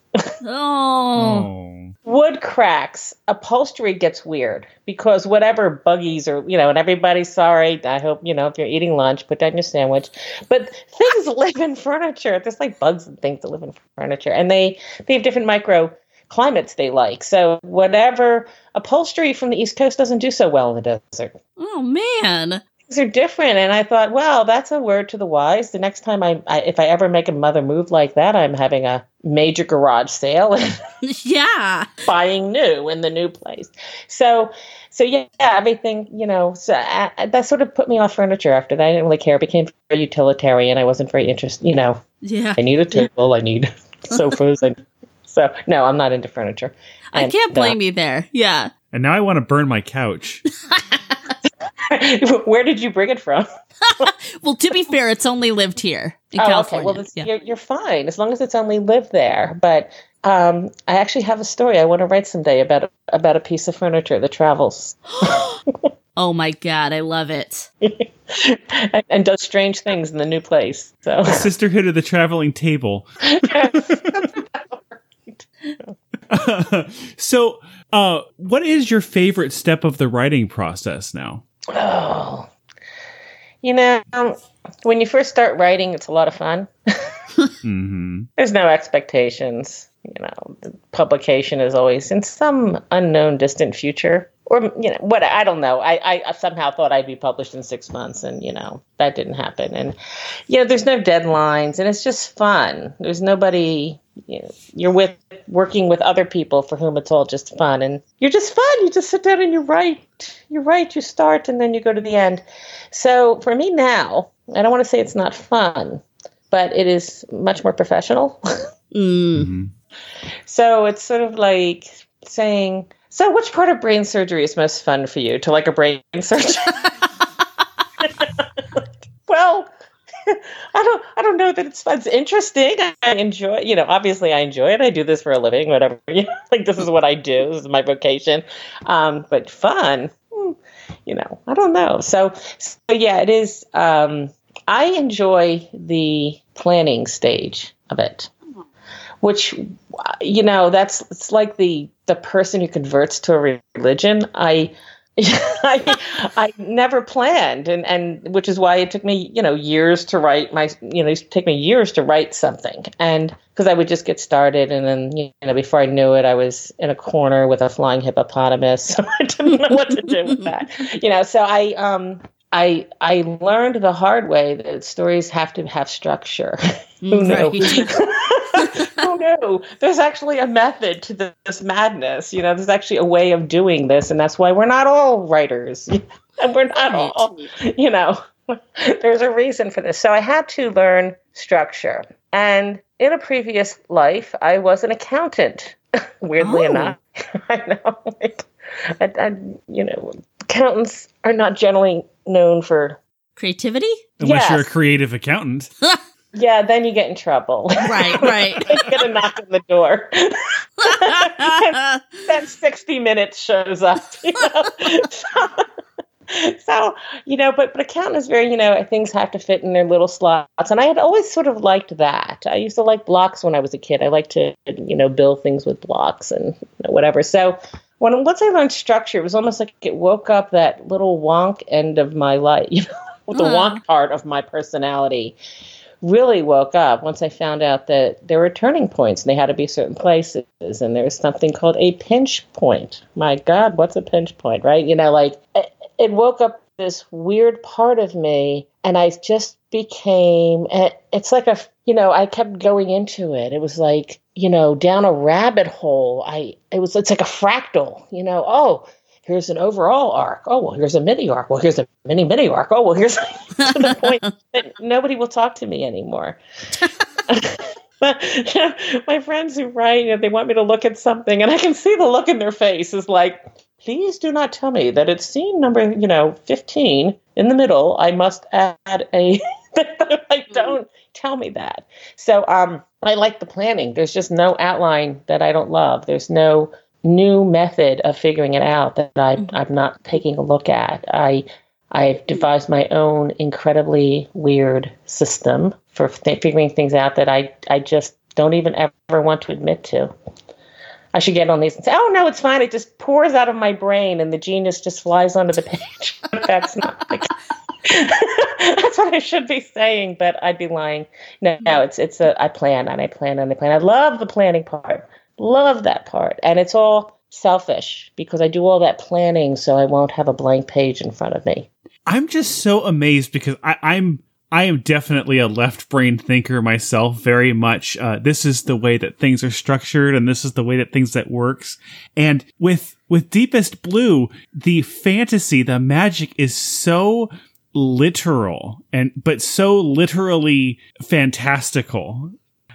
A: oh.
D: Wood cracks. Upholstery gets weird because whatever buggies or, you know, and everybody's sorry. I hope, you know, if you're eating lunch, put down your sandwich. But things live in furniture. There's like bugs and things that live in furniture. And they, they have different micro climates they like. So whatever upholstery from the East Coast doesn't do so well in the desert.
A: Oh man Things
D: are different. And I thought, well, that's a word to the wise. The next time I, I if I ever make a mother move like that, I'm having a major garage sale.
A: yeah,
D: buying new in the new place. So, so yeah, everything you know. So I, uh, that sort of put me off furniture after that. I didn't really care. It became very utilitarian. I wasn't very interested. You know.
A: Yeah.
D: I need a table. I need sofas. and so no, I'm not into furniture.
A: And, I can't blame uh, you there. Yeah.
C: And now I want to burn my couch.
D: Where did you bring it from?
A: well, to be fair, it's only lived here in
D: oh,
A: California.
D: Okay. Well, yeah. you're, you're fine as long as it's only lived there. But um, I actually have a story I want to write someday about about a piece of furniture that travels.
A: oh my god, I love it.
D: and, and does strange things in the new place. So
C: The Sisterhood of the Traveling Table. so, uh, what is your favorite step of the writing process now?
D: Oh, you know, um, when you first start writing, it's a lot of fun.
C: hmm
D: There's no expectations. You know, the publication is always in some unknown, distant future, or you know, what I don't know. I, I somehow thought I'd be published in six months, and you know that didn't happen. And you know, there's no deadlines, and it's just fun. There's nobody. You know, you're with working with other people for whom it's all just fun, and you're just fun. You just sit down and you write. You write. You start, and then you go to the end. So for me now, I don't want to say it's not fun, but it is much more professional.
A: Mm.
C: hmm
D: So it's sort of like saying, so which part of brain surgery is most fun for you? To like a brain surgeon? well, I don't I don't know that it's fun. It's interesting. I enjoy, you know, obviously I enjoy it. I do this for a living, whatever. You know, like this is what I do. This is my vocation. Um, but fun, hmm, you know, I don't know. So so yeah, it is um I enjoy the planning stage of it which you know that's it's like the the person who converts to a religion. I I, I never planned. And, and which is why it took me you know years to write my you know it used to take me years to write something. And because I would just get started and then you know before I knew it I was in a corner with a flying hippopotamus. So I didn't know what to do with that. You know so I um I I learned the hard way that stories have to have structure. Knew
A: Right.
D: No there's actually a method to this madness you know there's actually a way of doing this and that's why we're not all writers. And we're not all you know there's a reason for this. So i had to learn structure. And in a previous life i was an accountant weirdly
A: Oh.
D: enough. I know like, I, I, you know accountants are not generally known for
A: Creativity?
C: Unless you're a creative accountant.
D: Yeah then you get in trouble.
A: Right, right.
D: you get a knock on the door. Then 60 minutes shows up you know? so, so you know but but accountant is very you know things have to fit in their little slots. And i had always sort of liked that. I used to like blocks when i was a kid. I liked to you know build things with blocks and you know, whatever. So when once i learned structure it was almost like it woke up that little wonk end of my life you know the
A: Aw.
D: wonk part of my personality really woke up once I found out that there were turning points and they had to be certain places. And there's something called a pinch point. My God, what's a pinch point, right? You know, like it, it woke up this weird part of me and I just became, eh, it's like a, you know, I kept going into it. It was like, you know, down a rabbit hole. I, it was, it's like a fractal, you know, oh, here's an overall arc. Oh, well, here's a mini arc. Well, here's a mini mini arc. Oh, well, here's to the point that nobody will talk to me anymore. my friends who write, you know, they want me to look at something, and I can see the look in their face is like, please do not tell me that it's scene number, you know, 15 in the middle. I must add a. like, don't tell me that. So, um, I like the planning. There's just no outline that I don't love. There's no new method of figuring it out that I, mm-hmm. I'm not taking a look at. I I've devised my own incredibly weird system for th- figuring things out that I, I just don't even ever want to admit to. I should get on these and say, oh, no, it's fine. It just pours out of my brain and the genius just flies onto the page. That's not the That's what I should be saying, but I'd be lying. No, no, it's it's a I plan and I plan and I plan. I love the planning part. Love that part. And it's all selfish because I do all that planning so I won't have a blank page in front of me.
C: I'm just so amazed because I, I'm I am definitely a left brain thinker myself. Very much. Uh, this is the way that things are structured, and this is the way that things that works. And with with Deepest Blue, the fantasy, the magic is so literal and but so literally fantastical.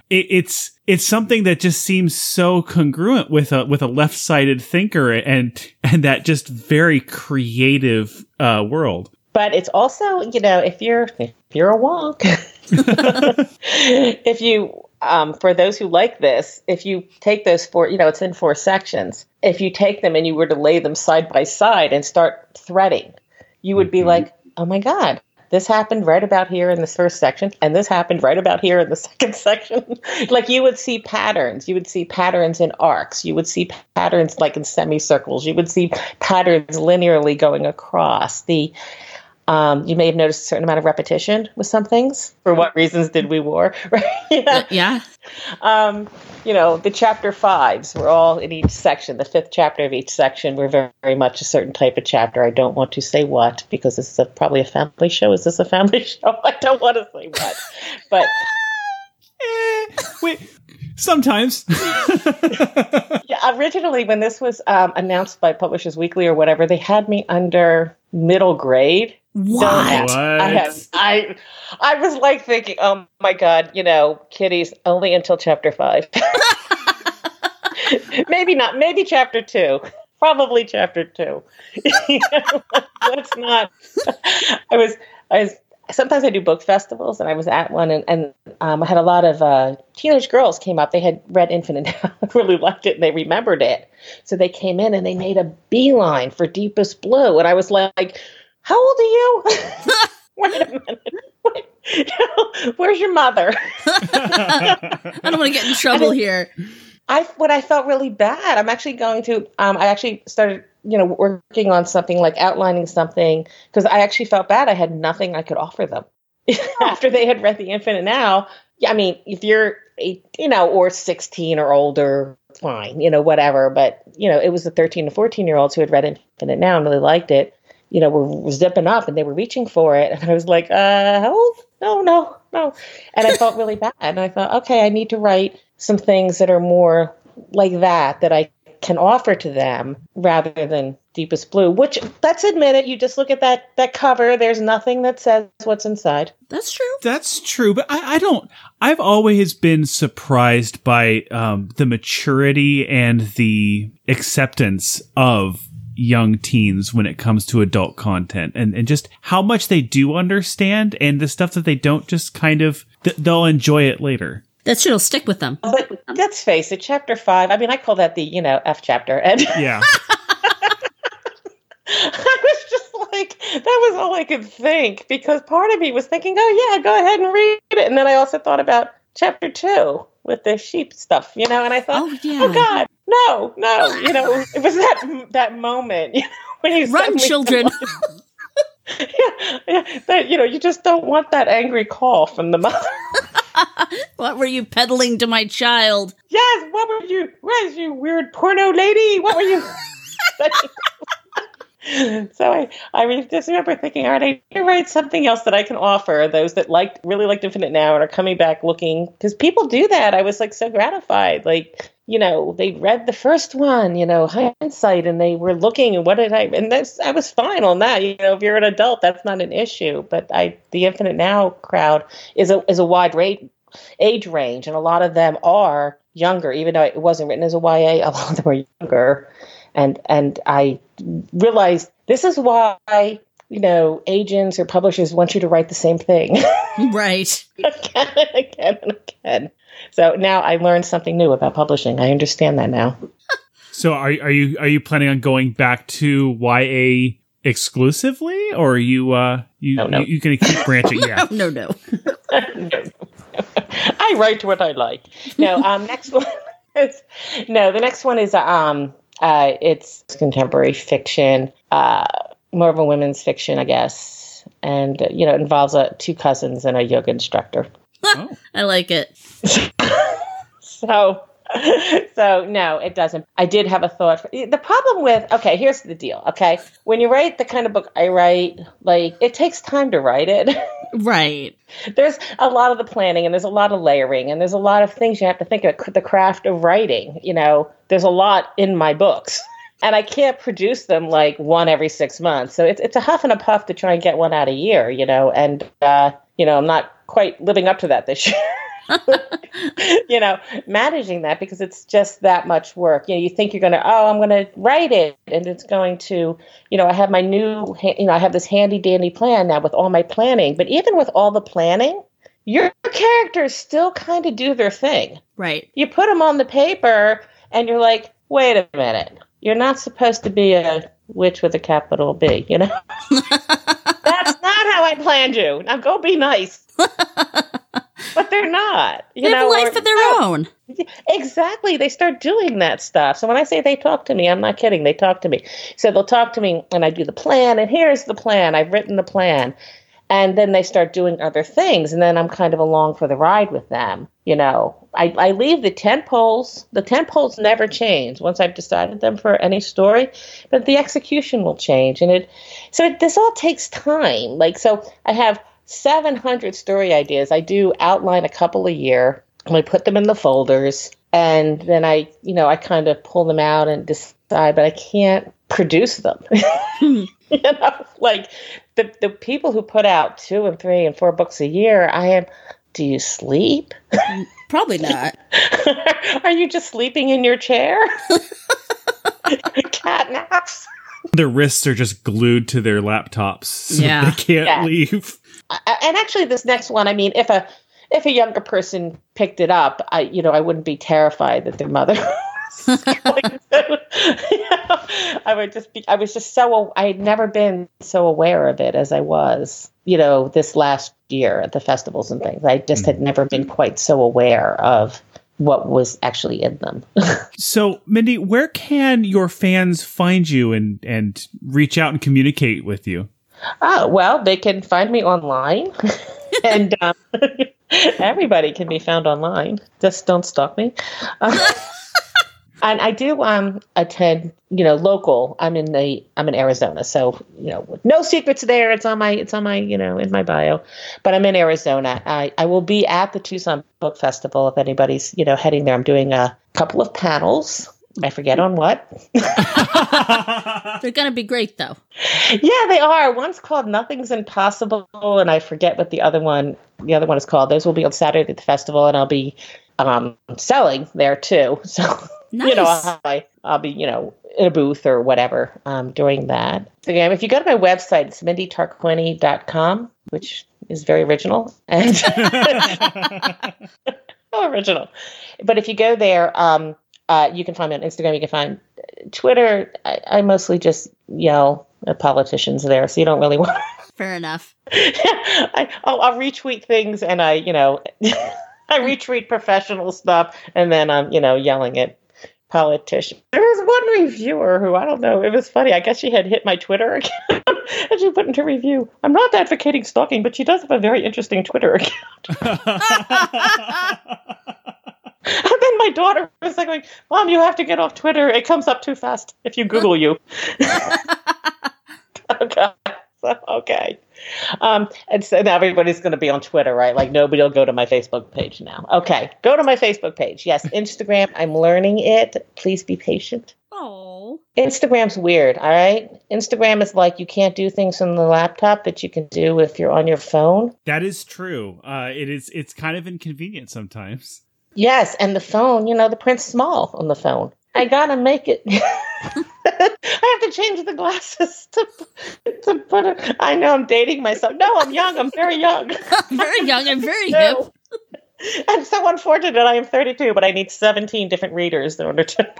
C: It, it's it's something that just seems so congruent with a with a left sided thinker and and that just very creative uh, world.
D: But it's also, you know, if you're if you're a wonk, if you um, for those who like this, if you take those four, you know, it's in four sections. If you take them and you were to lay them side by side and start threading, you would be
C: Mhm.
D: like, oh my god, this happened right about here in this first section, and this happened right about here in the second section. like you would see patterns. You would see patterns in arcs. You would see patterns like in semicircles. You would see patterns linearly going across. The um, you may have noticed a certain amount of repetition with some things. For what reasons did we war? Right?
A: yeah. yeah.
D: Um, you know, the chapter fives were all in each section. The fifth chapter of each section were very, very much a certain type of chapter. I don't want to say what because this is a, probably a family show. Is this a family show? I don't want to say what, but.
C: eh, wait, sometimes.
D: yeah, originally when this was um, announced by Publishers Weekly or whatever, they had me under middle grade
A: what?
D: I have. I I was like thinking, oh my god, you know, kitties only until chapter five. maybe not. Maybe chapter two. Probably chapter two. Let's not. I was. I was. Sometimes I do book festivals, and I was at one, and, and um, I had a lot of uh, teenage girls came up. They had read Infinite Now, really liked it, and they remembered it. So they came in and they made a beeline for Deepest Blue, and I was like how old are you? Wait a minute. Wait, where's your mother?
A: I don't want to get in trouble here.
D: I what I felt really bad. I'm actually going to. Um, I actually started, you know, working on something like outlining something because I actually felt bad. I had nothing I could offer them after they had read The Infinite Now. Yeah, I mean, if you're, eight, you know, or 16 or older, fine, you know, whatever. But you know, it was the 13 to 14 year olds who had read Infinite Now and really liked it you know, were zipping up and they were reaching for it. And I was like, uh, how? No, no, no. And I felt really bad. And I thought, okay, I need to write some things that are more like that, that I can offer to them rather than deepest blue which let's admit it you just look at that that cover there's nothing that says what's inside
A: that's true
C: that's true but i, I don't i've always been surprised by um, the maturity and the acceptance of young teens when it comes to adult content and, and just how much they do understand and the stuff that they don't just kind of th- they'll enjoy it later.
A: That shit'll stick with them.
D: But let's face it chapter five i mean i call that the you know f chapter. And
C: yeah.
D: I was just like, that was all I could think because part of me was thinking, oh, yeah, go ahead and read it. And then I also thought about chapter two with the sheep stuff, you know, and I thought, oh, yeah. oh God, no, no, you know, it was that that moment, you know, when you
A: run, children.
D: yeah, yeah, that you know, you just don't want that angry call from the mother.
A: what were you peddling to my child?
D: Yes, what were you? Where's you weird porno lady? What were you? so I, I just remember thinking, all right, I need to write something else that I can offer those that liked, really liked Infinite Now and are coming back looking, because people do that. I was like so gratified. Like, you know, they read the first one, you know, hindsight, and they were looking, and what did I, and that's, I was fine on that. You know, if you're an adult, that's not an issue. But I, the Infinite Now crowd is a, is a wide rate, age range, and a lot of them are younger, even though it wasn't written as a YA, a lot of them are younger. And, and I realized this is why you know, agents or publishers want you to write the same thing.
A: right.
D: again and again and again. So now I learned something new about publishing. I understand that now.
C: so are are you are you planning on going back to YA exclusively, or are you uh you no, no. you, you gonna keep branching?
A: Yeah, no, no. no.
D: I write what I like. No, um, next one is no. The next one is um uh it's contemporary fiction, uh more of a women's fiction, I guess, and uh, you know it involves uh, two cousins and a yoga instructor.
A: Oh. I like it.
D: so so no, it doesn't. I did have a thought. For, the problem with okay, here's the deal. Okay, when you write the kind of book I write, like it takes time to write it.
A: right.
D: There's a lot of the planning, and there's a lot of layering, and there's a lot of things you have to think of. The craft of writing. You know, there's a lot in my books. And I can't produce them like one every six months. So it's, it's a huff and a puff to try and get one out a year, you know, and, uh, you know, I'm not quite living up to that this year. you know, managing that because it's just that much work. You know, you think you're going to, oh, I'm going to write it and it's going to, you know, I have my new, you know, I have this handy dandy plan now with all my planning. But even with all the planning, your characters still kind of do their thing.
A: Right.
D: You put them on the paper and you're like, wait a minute. You're not supposed to be a witch with a capital B, you know? That's not how I planned you. Now go be nice. but they're not. You
A: They have a life
D: or-
A: of their oh, own.
D: Exactly. They start doing that stuff. So when I say they talk to me, I'm not kidding. They talk to me. So they'll talk to me and I do the plan and here's the plan. I've written the plan. And then they start doing other things. And then I'm kind of along for the ride with them. You know, I, I leave the tent poles. The tent poles never change once I've decided them for any story, but the execution will change. And it, so it, this all takes time. Like, so I have 700 story ideas. I do outline a couple a year. And I put them in the folders, and then I, you know, I kind of pull them out and decide, but I can't produce them. you know, like the the people who put out two and three and four books a year, I am. Do you sleep?
A: Probably not.
D: Are you just sleeping in your chair? Cat naps.
C: Their wrists are just glued to their laptops, so
A: Yeah.
C: they can't
D: Yeah.
C: leave.
D: I- and actually this next one i mean if a if a younger person picked it up i you know i wouldn't be terrified that their mother was going to, you know, i would just be i was just so i had never been so aware of it as i was you know this last year at the festivals and things. I just had mm. never been quite so aware of what was actually in them.
C: So, Mindy, where can your fans find you and and reach out and communicate with you?
D: Oh, well, they can find me online. and um, everybody can be found online. Just don't stalk me. Uh, and I do um, attend, you know, local. I'm in the I'm in Arizona, so you know, no secrets there. It's on my it's on my you know in my bio. But I'm in Arizona. I I will be at the Tucson Book Festival if anybody's you know heading there. I'm doing a couple of panels. I forget on what.
A: They're going to be great, though.
D: Yeah, they are. One's called Nothing's Impossible, and I forget what the other one. The other one is called. Those will be on Saturday at the festival, and I'll be um, selling there too. So you know, I'll, I'll be you know in a booth or whatever um, during that. So yeah, if you go to my website, it's mindytarquini.com, which is very original and so original. But if you go there, um, uh, you can find me on Instagram. You can find Twitter. I, I mostly just yell at politicians there, so you don't really want.
A: Fair enough.
D: I, I'll, I'll retweet things, and I, you know, I retweet professional stuff, and then I'm, you know, yelling at politicians. There was one reviewer who I don't know. It was funny. I guess she had hit my Twitter account, and she put into review. I'm not advocating stalking, but she does have a very interesting Twitter account. And then my daughter was like, going, "Mom, you have to get off Twitter. It comes up too fast if you Google you." okay, so, okay. Um, and so now everybody's going to be on Twitter, right? Like nobody will go to my Facebook page now. Okay, go to my Facebook page. Yes, Instagram. I'm learning it. Please be patient.
A: Oh.
D: Instagram's weird, all right? Instagram is like you can't do things on the laptop that you can do if you're on your phone.
C: that is true. Uh, it is. It's kind of inconvenient sometimes.
D: Yes, and the phone, you know, the print's small on the phone. I gotta make it. I have to change the glasses to to put it. I know I'm dating myself. No, I'm young. I'm very young.
A: very young I'm very hip.
D: I'm so unfortunate. I am 32, but I need 17 different readers in order to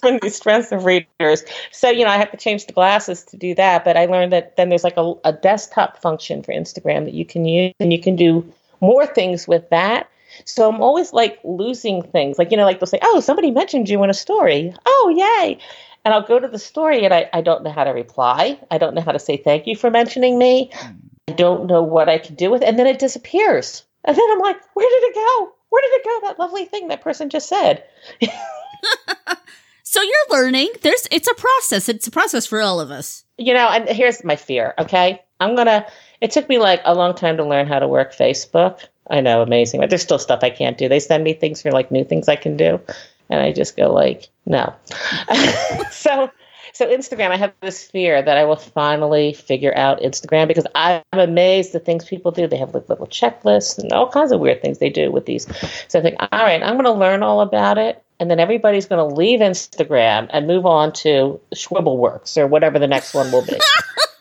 D: from these strengths of readers. So you know, I have to change the glasses to do that. But I learned that then there's like a, a desktop function for Instagram that you can use, and you can do more things with that. So I'm always like losing things. Like, you know, like they'll say, Oh, somebody mentioned you in a story. Oh, yay. And I'll go to the story and I, I don't know how to reply. I don't know how to say thank you for mentioning me. Hmm. I don't know what I can do with it. And then it disappears. And then I'm like, where did it go? Where did it go? That lovely thing that person just said.
A: So you're learning. There's it's a process. It's a process for all of us.
D: You know, and here's my fear, okay? I'm gonna it took me like a long time to learn how to work Facebook. I know, amazing. But there's still stuff I can't do. They send me things for like new things I can do. And I just go like, no. so so Instagram, I have this fear that I will finally figure out Instagram because I'm amazed the things people do. They have like little checklists and all kinds of weird things they do with these. So I think, all right, I'm going to learn all about it, and then everybody's going to leave Instagram and move on to Schwibbleworks or whatever the next one will be.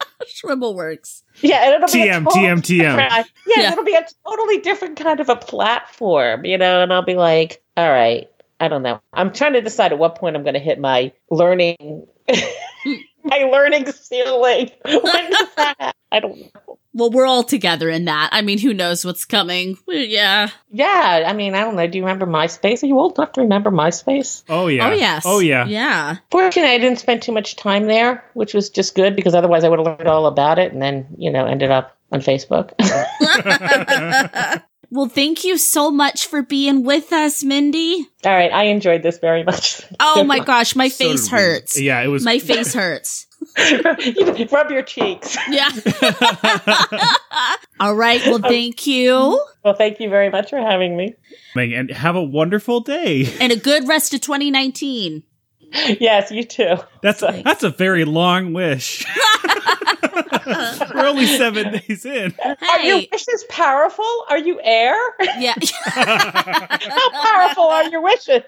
A: Shribble works.
D: Yeah, and it'll be a
C: TM, TM, TM.
D: Yeah,
A: Yeah.
D: it'll be a totally different kind of a platform, you know. And I'll be like, all right, I don't know. I'm trying to decide at what point I'm going to hit my learning my learning ceiling. When does that happen? I don't know.
A: Well, we're all together in that. I mean, who knows what's coming? Yeah.
D: Yeah, I mean, I don't know. Do you remember MySpace? Are you old enough to remember MySpace?
C: Oh yeah.
A: Oh, yes.
C: Oh yeah.
A: Yeah.
D: Fortunately, I didn't spend too much time there, which was just good because otherwise I would have learned all about it and then, you know, ended up on Facebook.
A: Well, thank you so much for being with us, Mindy.
D: all right, I enjoyed this very much.
A: Oh my gosh, my face
C: did we.
A: hurts.
C: Yeah, it was
A: My face hurts.
D: You Rub your cheeks.
A: Yeah. All right. Well, thank you.
D: Well, thank you very much for having me.
C: and have a wonderful day.
A: And a good rest of 2019.
D: Yes, you too.
C: That's a, that's a very long wish. We're only seven days in.
D: Are your wishes powerful? Are you air?
A: Yeah.
D: How powerful are your wishes?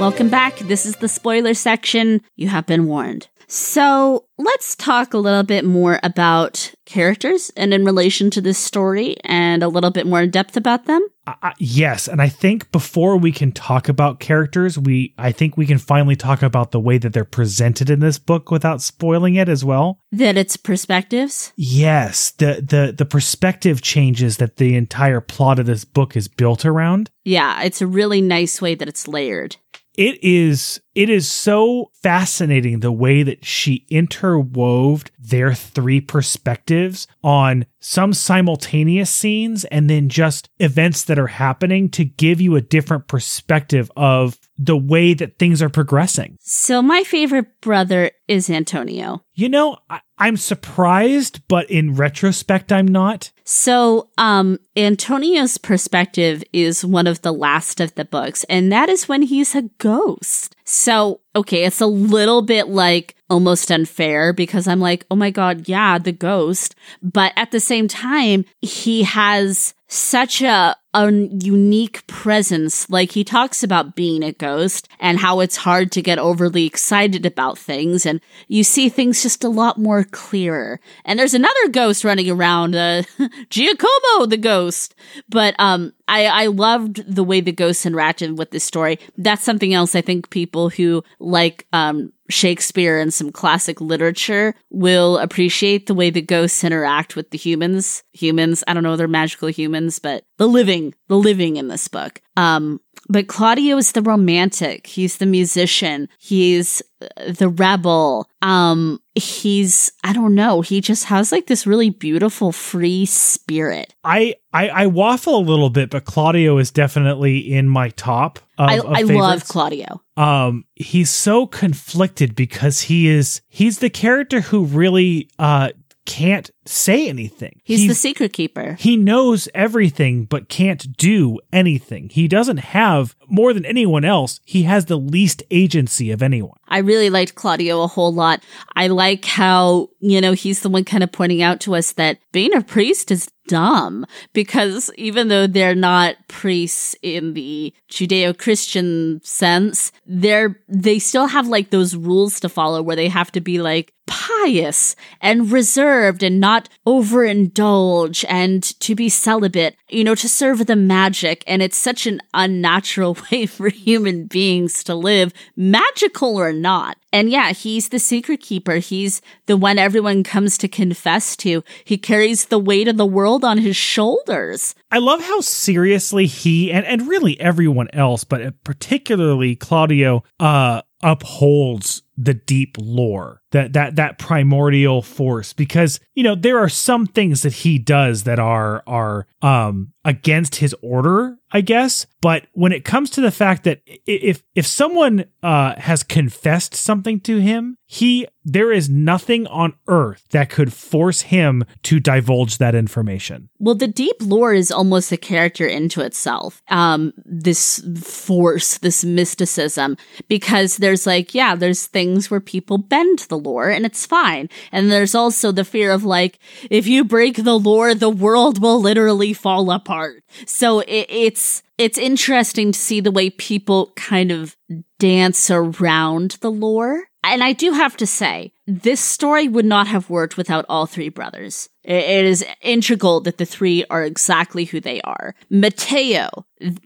A: Welcome back. This is the spoiler section. You have been warned. So let's talk a little bit more about characters and in relation to this story and a little bit more in depth about them.
B: Uh, yes, and I think before we can talk about characters, we I think we can finally talk about the way that they're presented in this book without spoiling it as well.
A: That it's perspectives.
B: Yes, the the the perspective changes that the entire plot of this book is built around.
A: Yeah, it's a really nice way that it's layered.
B: It is it is so fascinating the way that she interwove their three perspectives on some simultaneous scenes and then just events that are happening to give you a different perspective of the way that things are progressing.
A: So my favorite brother is Antonio.
B: You know, I, I'm surprised, but in retrospect, I'm not.
A: So, um, Antonio's perspective is one of the last of the books, and that is when he's a ghost. So, okay, it's a little bit like almost unfair because I'm like, oh my God, yeah, the ghost. But at the same time, he has such a, a unique presence. Like he talks about being a ghost and how it's hard to get overly excited about things. And you see things just a lot more clearer. And there's another ghost running around, uh, Giacomo the ghost. But, um, I, I loved the way the ghosts interacted with this story. That's something else I think people who like, um, Shakespeare and some classic literature will appreciate the way the ghosts interact with the humans. Humans, I don't know, they're magical humans, but the living, the living in this book. Um, but Claudio is the romantic. He's the musician. He's uh, the rebel. Um, he's, I don't know, he just has like this really beautiful free spirit.
B: I, I, I waffle a little bit, but Claudio is definitely in my top. Of,
A: I,
B: of
A: I love. Claudio.
B: um he's so conflicted because he is he's the character who really uh can't say anything
A: He's, the secret keeper.
B: he knows everything but can't do anything he doesn't have more than anyone else he has the least agency of anyone
A: I really liked Claudio a whole lot. I like how, you know, he's the one kind of pointing out to us that being a priest is dumb because even though they're not priests in the Judeo-Christian sense, they're, they still have like those rules to follow where they have to be like pious and reserved and not overindulge and to be celibate, you know, to serve the magic. And it's such an unnatural way for human beings to live, magical or not. And yeah, he's the secret keeper. He's the one everyone comes to confess to. He carries the weight of the world on his shoulders.
B: I love how seriously he and, and really everyone else, but particularly Claudio, uh, upholds the deep lore, that that that primordial force. Because you know there are some things that he does that are are um against his order, I guess. But when it comes to the fact that if if someone uh has confessed something to him, he there is nothing on earth that could force him to divulge that information.
A: Well, the deep lore is almost a character into itself. Um, this force, this mysticism, because there's like, yeah, there's things where people bend the lore and it's fine. And there's also the fear of like, if you break the lore, the world will literally fall apart. So it, it's, it's interesting to see the way people kind of dance around the lore. And I do have to say, this story would not have worked without all three brothers. It is integral that the three are exactly who they are. Mateo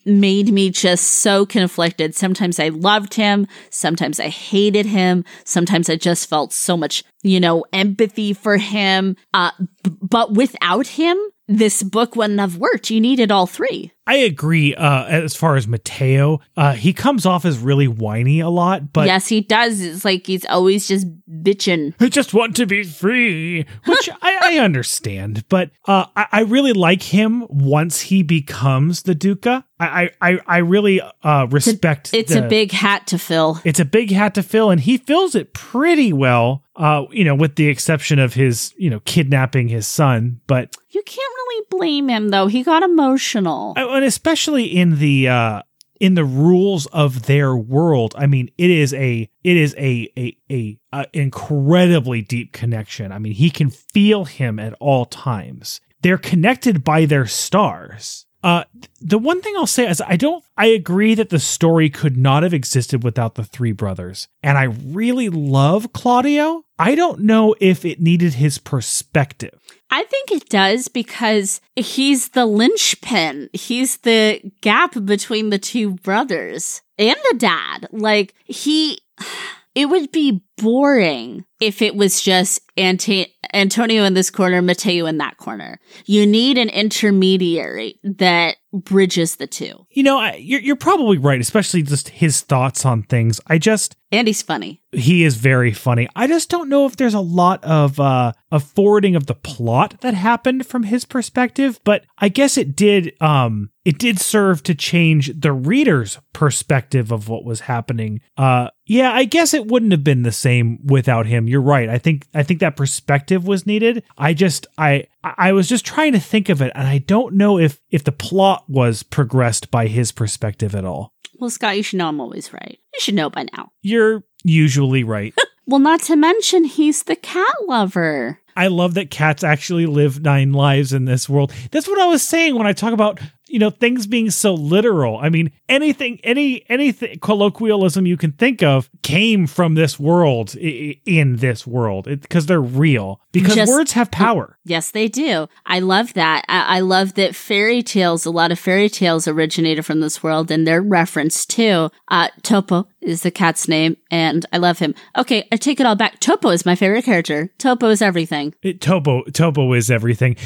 A: made me just so conflicted. Sometimes I loved him. Sometimes I hated him. Sometimes I just felt so much, you know, empathy for him. Uh, b- but without him, this book wouldn't have worked. You needed all three.
B: I agree. Uh, as far as Mateo, uh, he comes off as really whiny a lot, but
A: yes, he does. It's like he's always just bitching.
B: I just want to be free, which I, I, understand. But uh, I, I, really like him once he becomes the Duca. I I, I really uh, respect.
A: It's, a, it's the, a big hat to fill.
B: It's a big hat to fill, and he fills it pretty well. Uh, you know, with the exception of his, you know, kidnapping his son, but
A: you can't really blame him though. He got emotional,
B: and especially in the uh, in the rules of their world. I mean, it is a it is a a, a a incredibly deep connection. I mean, he can feel him at all times. They're connected by their stars. Uh, the one thing I'll say is I don't, I agree that the story could not have existed without the three brothers. And I really love Claudio. I don't know if it needed his perspective.
A: I think it does because he's the linchpin. He's the gap between the two brothers and the dad. Like, he, it would be boring if it was just Ante- Antonio in this corner, Mateo in that corner. You need an intermediary that bridges the two.
B: You know, I, you're, you're probably right, especially just his thoughts on things. I just.
A: And he's funny.
B: He is very funny. I just don't know if there's a lot of uh, a forwarding of the plot that happened from his perspective, but I guess it did. Um, it did serve to change the reader's perspective of what was happening. Uh, yeah, I guess it wouldn't have been the same without him. You're right. I think I think that perspective was needed. I just I I was just trying to think of it, and I don't know if if the plot was progressed by his perspective at all.
A: Well, Scott, you should know I'm always right. You should know by now.
B: You're usually right.
A: well, not to mention he's the cat lover.
B: I love that cats actually live nine lives in this world. That's what I was saying when I talk about you know things being so literal. I mean anything any anything colloquialism you can think of came from this world in this world. Because they're real. Because Just, words have power.
A: yes they do. I love that. I, I love that fairy tales a lot of fairy tales originated from this world and they're referenced too. Uh topo is the cat's name and i love him okay i take it all back topo is my favorite character topo is everything
B: it, topo topo is everything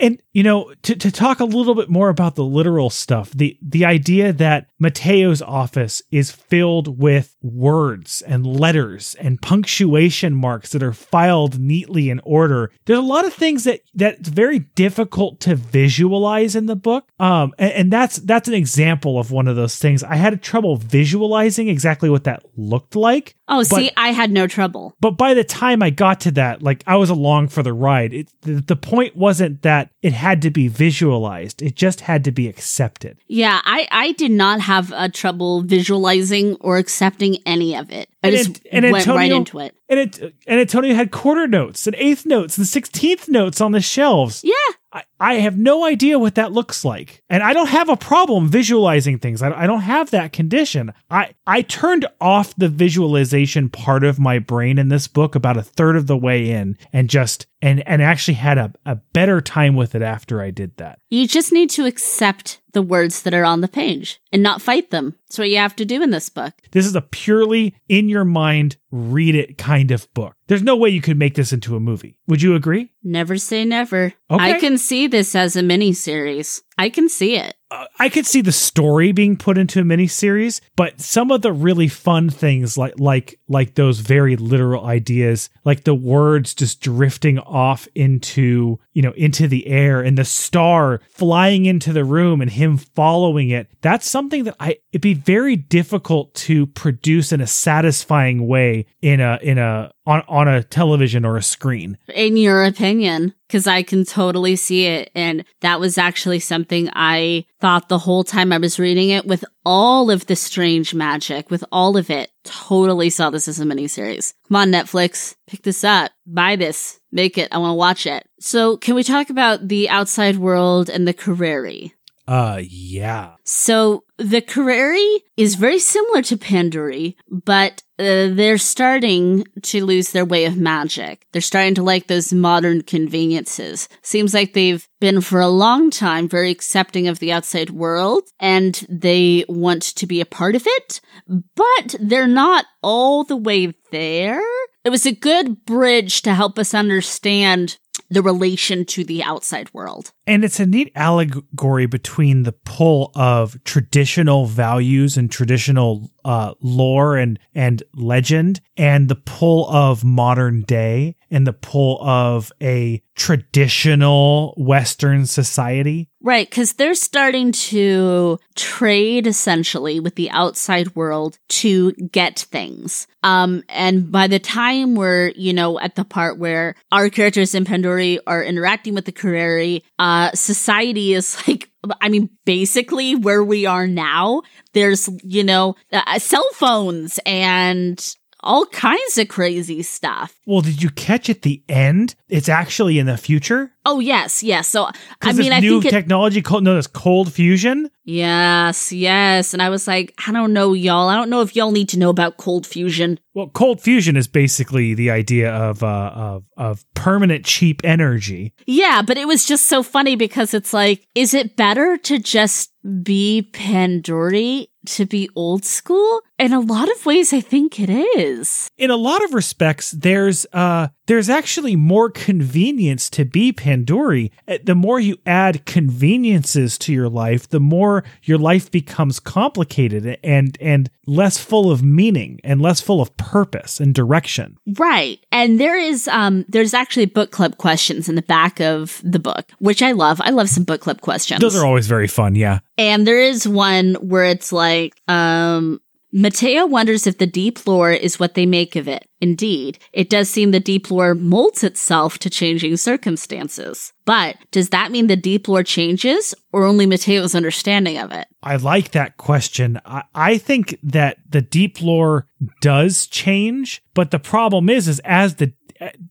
B: and you know to, to talk a little bit more about the literal stuff. The the idea that Mateo's office is filled with words and letters and punctuation marks that are filed neatly in order. There's a lot of things that that's very difficult to visualize in the book. Um, and, and that's that's an example of one of those things. I had trouble visualizing exactly what that looked like.
A: Oh, but, see, I had no trouble.
B: But by the time I got to that, like I was along for the ride. It, the, the point wasn't that it had to be visualized; it just had to be accepted.
A: Yeah, I I did not have a trouble visualizing or accepting any of it. I and just it, and went Antonio, right into it.
B: And it and Antonio had quarter notes and eighth notes and sixteenth notes on the shelves.
A: Yeah.
B: I, I have no idea what that looks like. And I don't have a problem visualizing things. I, I don't have that condition. I, I turned off the visualization part of my brain in this book about a third of the way in and just and and actually had a, a better time with it after I did that.
A: You just need to accept the words that are on the page and not fight them. That's what you have to do in this book.
B: This is a purely in your mind, read it kind of book. There's no way you could make this into a movie. Would you agree?
A: Never say never. Okay. I can see this as a mini series. I can see it.
B: Uh, I could see the story being put into a miniseries, but some of the really fun things, like like like those very literal ideas, like the words just drifting off into you know into the air, and the star flying into the room, and him following it. That's something that I it'd be very difficult to produce in a satisfying way in a in a on on a television or a screen.
A: In your opinion, because I can totally see it. And that was actually something I thought the whole time I was reading it with all of the strange magic, with all of it. Totally saw this as a miniseries. Come on, Netflix, pick this up, buy this, make it. I want to watch it. So, can we talk about the outside world and the Carreri?
B: Uh, yeah.
A: So the Carreri is very similar to Panduri, but uh, they're starting to lose their way of magic. They're starting to like those modern conveniences. Seems like they've been for a long time very accepting of the outside world and they want to be a part of it, but they're not all the way there. It was a good bridge to help us understand the relation to the outside world.
B: And it's a neat allegory between the pull of traditional values and traditional uh, lore and and legend, and the pull of modern day, and the pull of a traditional Western society.
A: Right, because they're starting to trade essentially with the outside world to get things. Um, and by the time we're, you know, at the part where our characters in Panduri are interacting with the Carreri, uh, society is like I mean, basically where we are now, there's, you know, uh, cell phones and all kinds of crazy stuff.
B: Well, did you catch at the end? It's actually in the future.
A: Oh yes, yes. So I mean, I
B: new
A: think
B: technology called no, this cold fusion.
A: Yes, yes. And I was like, I don't know, y'all. I don't know if y'all need to know about cold fusion.
B: Well, cold fusion is basically the idea of uh, of of permanent cheap energy.
A: Yeah, but it was just so funny because it's like, is it better to just be Panduri to be old school? In a lot of ways, I think it is.
B: In a lot of respects, there's uh there's actually more convenience to be Panduri. Uh, the more you add conveniences to your life, the more your life becomes complicated and and less full of meaning and less full of purpose and direction.
A: Right. And there is um there's actually book club questions in the back of the book, which I love. I love some book club questions.
B: Those are always very fun, yeah.
A: And there is one where it's like um Mateo wonders if the deep lore is what they make of it. Indeed, it does seem the deep lore molds itself to changing circumstances. But does that mean the deep lore changes or only Mateo's understanding of it?
B: I like that question. I, I think that the deep lore does change, but the problem is, is as the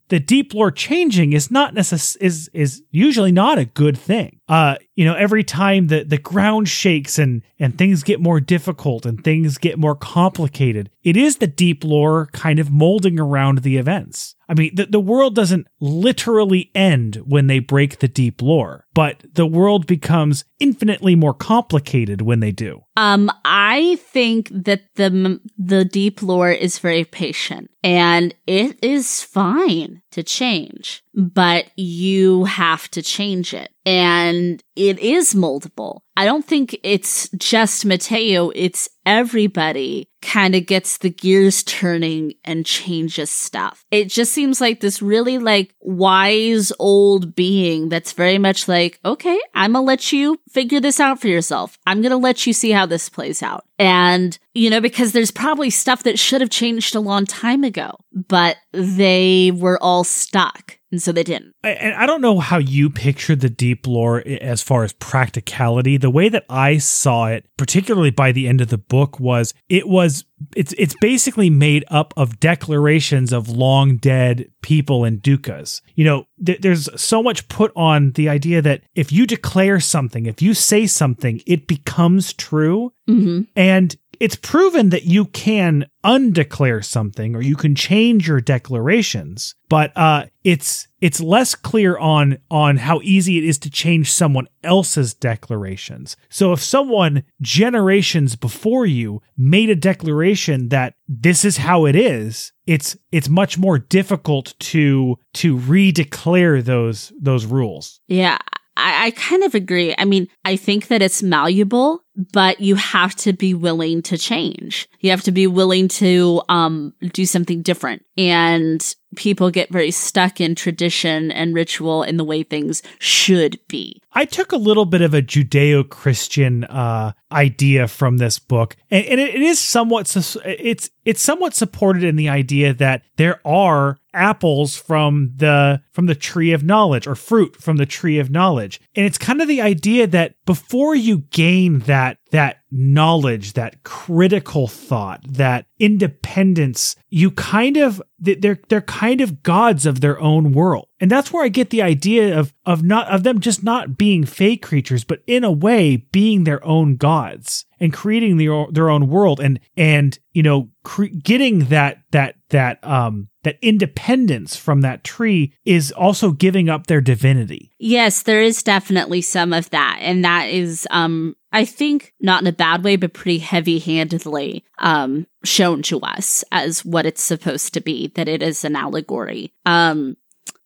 B: the deep lore changing is not necess- is is usually not a good thing. Uh, you know, every time the the ground shakes and and things get more difficult and things get more complicated, it is the deep lore kind of molding around the events. I mean, the, the world doesn't literally end when they break the deep lore, but the world becomes infinitely more complicated when they do.
A: Um, I think that the the deep lore is very patient, and it is fine to change, but you have to change it. And it is moldable. I don't think it's just Mateo, it's everybody kind of gets the gears turning and changes stuff. It just seems like this really like wise old being that's very much like, okay, I'm gonna let you figure this out for yourself. I'm gonna let you see how this plays out. And, you know, because there's probably stuff that should have changed a long time ago, but they were all stuck. And so they didn't.
B: And I don't know how you pictured the deep lore as far as practicality. The way that I saw it, particularly by the end of the book, was it was it's it's basically made up of declarations of long dead people and Ducas. You know, th- there's so much put on the idea that if you declare something, if you say something, it becomes true.
A: Mm-hmm.
B: And it's proven that you can undeclare something or you can change your declarations but uh, it's it's less clear on on how easy it is to change someone else's declarations. So if someone generations before you made a declaration that this is how it is it's it's much more difficult to to redeclare those those rules.
A: Yeah I, I kind of agree. I mean, I think that it's malleable, but you have to be willing to change. You have to be willing to um, do something different. And people get very stuck in tradition and ritual in the way things should be.
B: I took a little bit of a Judeo Christian uh, idea from this book, and, and it, it is somewhat it's it's somewhat supported in the idea that there are apples from the from the tree of knowledge or fruit from the tree of knowledge, and it's kind of the idea that before you gain that that knowledge, that critical thought, that independence, you kind of they're they're kind of gods of their own world. And that's where I get the idea of of not of them just not being fake creatures, but in a way being their own gods and creating their their own world and and you know cre- getting that that that um that independence from that tree is also giving up their divinity.
A: Yes, there is definitely some of that. And that is, um, I think not in a bad way, but pretty heavy handedly, um, shown to us as what it's supposed to be, that it is an allegory. Um,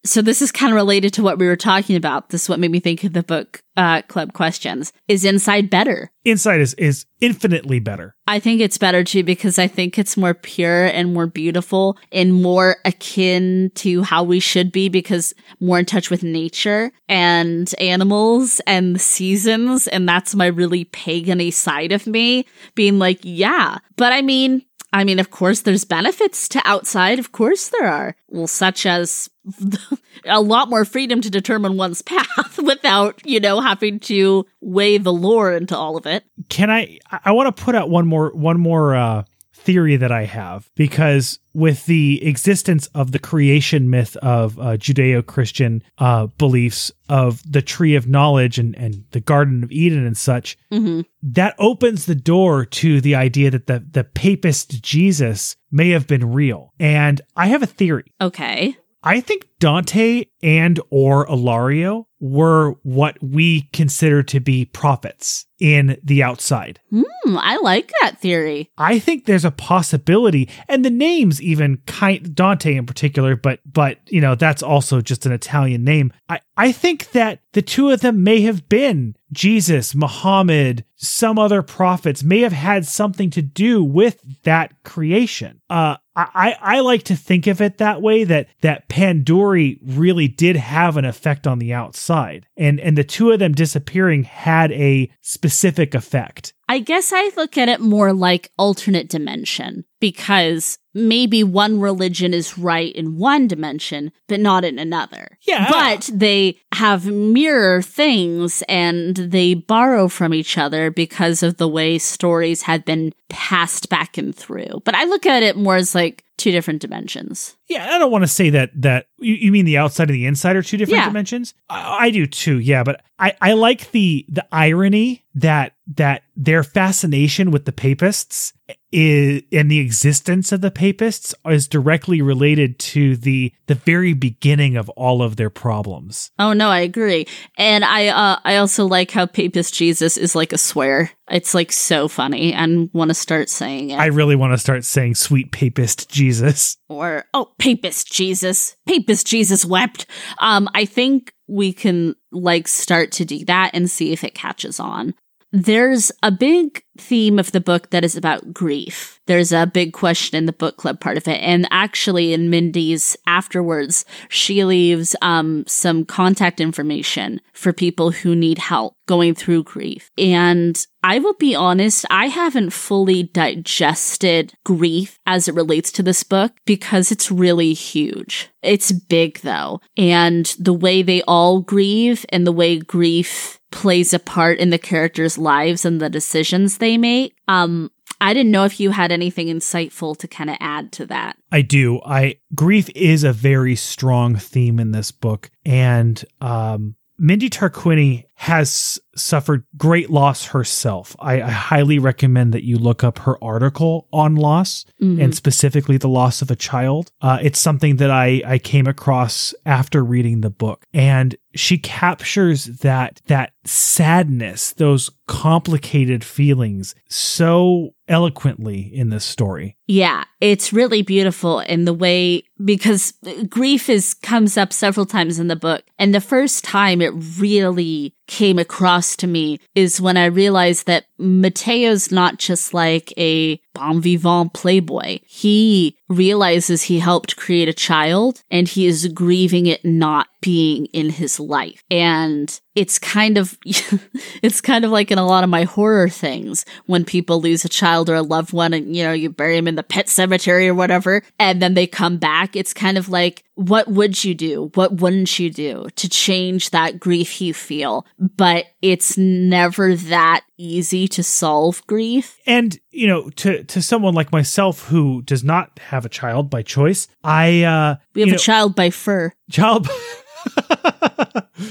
A: so this is kind of related to what we were talking about. This is what made me think of the book uh, club questions. Is Inside better?
B: Inside is is infinitely better.
A: I think it's better too because I think it's more pure and more beautiful and more akin to how we should be because more in touch with nature and animals and the seasons. And that's my really pagany side of me being like, yeah. But I mean, I mean, of course, there's benefits to outside. Of course, there are. Well, such as a lot more freedom to determine one's path without, you know, having to weigh the lore into all of it.
B: Can I? I want to put out one more one more uh, theory that I have because with the existence of the creation myth of uh, Judeo Christian uh, beliefs of the tree of knowledge and, and the Garden of Eden and such,
A: Mm-hmm.
B: that opens the door to the idea that the, the papist Jesus may have been real. And I have a theory.
A: Okay.
B: I think Dante and or Ilario were what we consider to be prophets in the outside.
A: Hmm, I like that theory.
B: I think there's a possibility, and the names even kind Dante in particular, but but you know that's also just an Italian name. I I think that the two of them may have been Jesus, Muhammad, some other prophets may have had something to do with that creation. Uh, I, I like to think of it that way that that Panduri really did have an effect on the outside, and and the two of them disappearing had a specific effect.
A: I guess I look at it more like alternate dimension because maybe one religion is right in one dimension, but not in another.
B: Yeah.
A: But they have mirror things and they borrow from each other because of the way stories had been passed back and through. But I look at it more as like two different dimensions.
B: Yeah, I don't want to say that that you, you mean the outside and the inside are two different
A: Yeah.
B: dimensions. I, I do too. Yeah, but I I like the the irony that that their fascination with the papists is and the existence of the papists is directly related to the the very beginning of all of their problems.
A: Oh no, I agree. And I uh I also like how Papist Jesus is like a swear. It's like so funny and want to start saying it.
B: I really want to start saying sweet papist Jesus.
A: or oh papist jesus papist jesus wept. Um i think we can like start to do that and see if it catches on there's a big theme of the book that is about grief. There's a big question in the book club part of it. And actually in Mindy's afterwards, she leaves um, some contact information for people who need help going through grief. And I will be honest, I haven't fully digested grief as it relates to this book because it's really huge. It's big though. And the way they all grieve and the way grief plays a part in the characters' lives and the decisions they make. Um, I didn't know if you had anything insightful to kind of add to that.
B: I do. I grief is a very strong theme in this book, and um, Mindy Tarquini has suffered great loss herself. I, I highly recommend that you look up her article on loss
A: Mhm.
B: and specifically the loss of a child. Uh, it's something that I, I came across after reading the book, and she captures that that sadness, those complicated feelings, so eloquently in this story.
A: Yeah, it's really beautiful in the way because grief is comes up several times in the book. And the first time it really came across to me is when I realized that Mateo's not just like a bon vivant playboy. He realizes he helped create a child and he is grieving it not being in his life. And it's kind of it's kind of like in a lot of my horror things when people lose a child or a loved one and you know you bury them in the pet cemetery or whatever and then they come back. It's kind of like what would you do? What wouldn't you do to change that grief you feel? But it's never that easy to solve grief
B: and you know to to someone like myself who does not have a child by choice i uh
A: we have a
B: know,
A: child by fur
B: child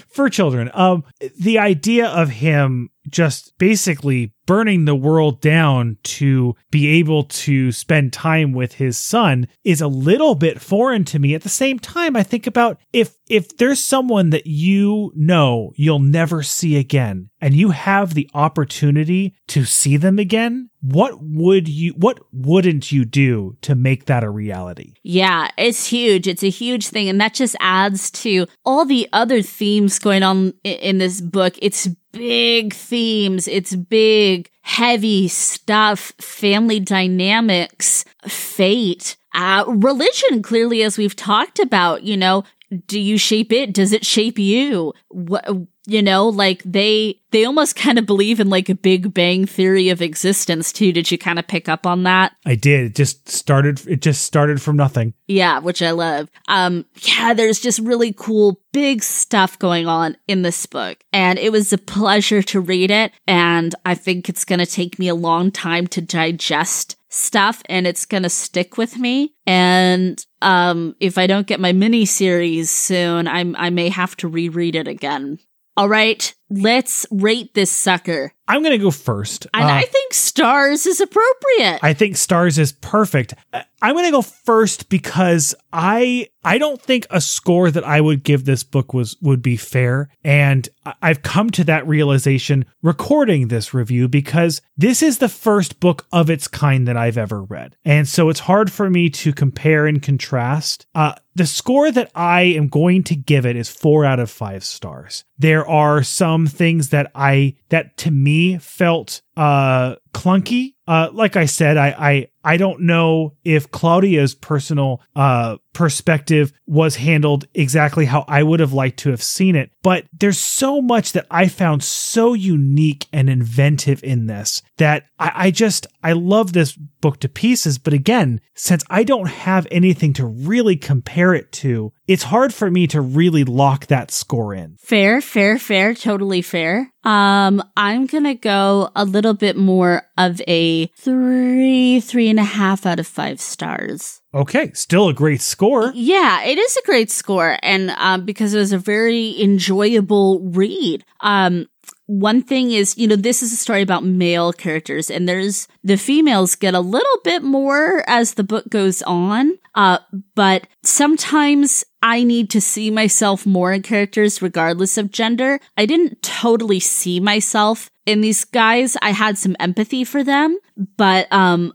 B: for children. Um, the idea of him just basically burning the world down to be able to spend time with his son is a little bit foreign to me. At the same time, I think about if if there's someone that you know you'll never see again and you have the opportunity to see them again, what would you what wouldn't you do to make that a reality?
A: Yeah, it's huge. It's a huge thing and that just adds to all the other themes going on in this book. It's big themes. It's big, heavy stuff, family dynamics, fate, uh, religion, clearly, as we've talked about, you know, do you shape it? Does it shape you? What, you know, like they, they almost kind of believe in like a big bang theory of existence too. Did you kind of pick up on that?
B: I did. It just started, it just started from nothing.
A: Yeah, which I love. Um, yeah, there's just really cool big stuff going on in this book and it was a pleasure to read it. And I think it's going to take me a long time to digest stuff and it's going to stick with me. And um, if I don't get my mini series soon, I'm, I may have to reread it again. All right, let's rate this sucker.
B: I'm going to go first.
A: And uh, I think stars is appropriate.
B: I think stars is perfect. I'm going to go first because I I don't think a score that I would give this book was would be fair and I've come to that realization recording this review because this is the first book of its kind that I've ever read. And so it's hard for me to compare and contrast. Uh, the score that I am going to give it is 4 out of 5 stars. There are some things that I that to me felt uh clunky. Uh like I said, I I I don't know if Claudio's personal uh, perspective was handled exactly how I would have liked to have seen it, but there's so much that I found so unique and inventive in this that I, I just I love this book to pieces. But again, since I don't have anything to really compare it to, it's hard for me to really lock that score in.
A: Fair, fair, fair, totally fair. Um, I'm gonna go a little bit more of a three, three and a half out of five stars.
B: Okay, still a great score.
A: Yeah, it is a great score, and um, because it was a very enjoyable read. Um, one thing is, you know, this is a story about male characters, and there's the females get a little bit more as the book goes on. Uh, but sometimes I need to see myself more in characters regardless of gender. I didn't totally see myself in these guys. I had some empathy for them, but um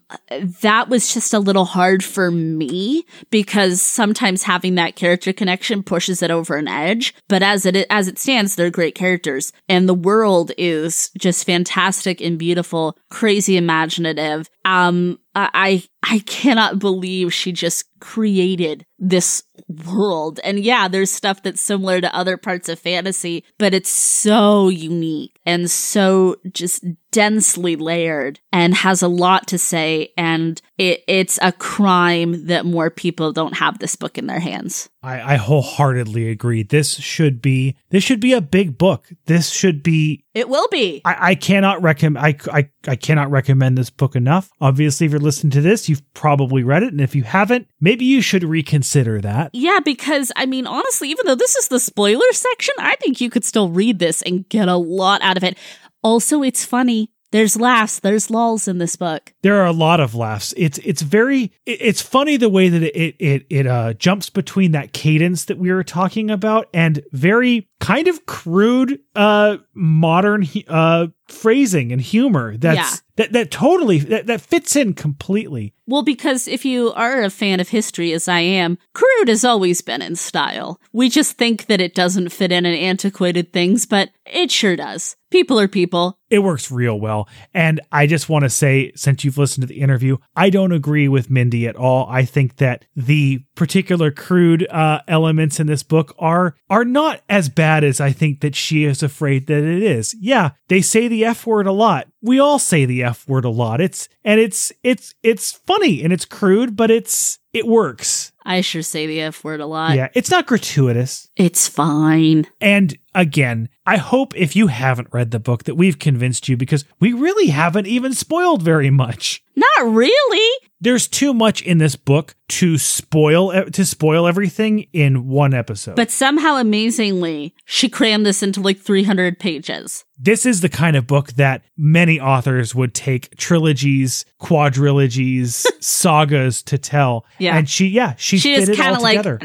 A: that was just a little hard for me because sometimes having that character connection pushes it over an edge. But as it as it stands, they're great characters and the world is just fantastic and beautiful, crazy imaginative. Um I I cannot believe she just created this world. And yeah, there's stuff that's similar to other parts of fantasy, but it's so unique and so just densely layered and has a lot to say. And it, it's a crime that more people don't have this book in their hands.
B: I, I wholeheartedly agree. This should be this should be a big book. This should be
A: it will be.
B: I, I cannot recommend I, I I cannot recommend this book enough. Obviously, if you're listening to this, you've probably read it, and if you haven't, maybe you should reconsider that.
A: Yeah, because I mean, honestly, even though this is the spoiler section, I think you could still read this and get a lot out of it. Also, it's funny. There's laughs, there's lulls in this book.
B: There are a lot of laughs. It's it's very it, it's funny the way that it it it uh, jumps between that cadence that we were talking about and very kind of crude uh modern uh phrasing and humor that's yeah. that that totally that, that fits in completely.
A: Well because if you are a fan of history as i am crude has always been in style. We just think that it doesn't fit in in antiquated things but it sure does. People are people.
B: It works real well. And i just want to say since you've listened to the interview i don't agree with mindy at all. I think that the particular crude uh, elements in this book are are not as bad as i think that she is afraid that it is yeah they say the F word a lot. We all say the F word a lot. It's and it's it's it's funny and it's crude, but it's it works.
A: I sure say the F word a lot.
B: Yeah, it's not gratuitous.
A: It's fine.
B: And again, I hope if you haven't read the book that we've convinced you because we really haven't even spoiled very much.
A: Not really.
B: There's too much in this book to spoil to spoil everything in one episode.
A: But somehow, amazingly, she crammed this into like 300 pages.
B: this is the kind of book that many authors would take trilogies, quadrilogies, sagas to tell.
A: Yeah.
B: And she, yeah, she,
A: She
B: fit
A: is
B: it
A: kind
B: all
A: of like, nah.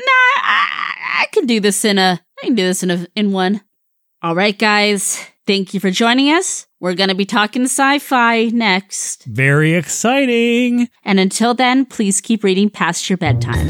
A: I, I can do this in a, I can do this in a, in one. All right, guys. Thank you for joining us. We're going to be talking sci-fi next.
B: Very exciting.
A: And until then, please keep reading past your bedtime.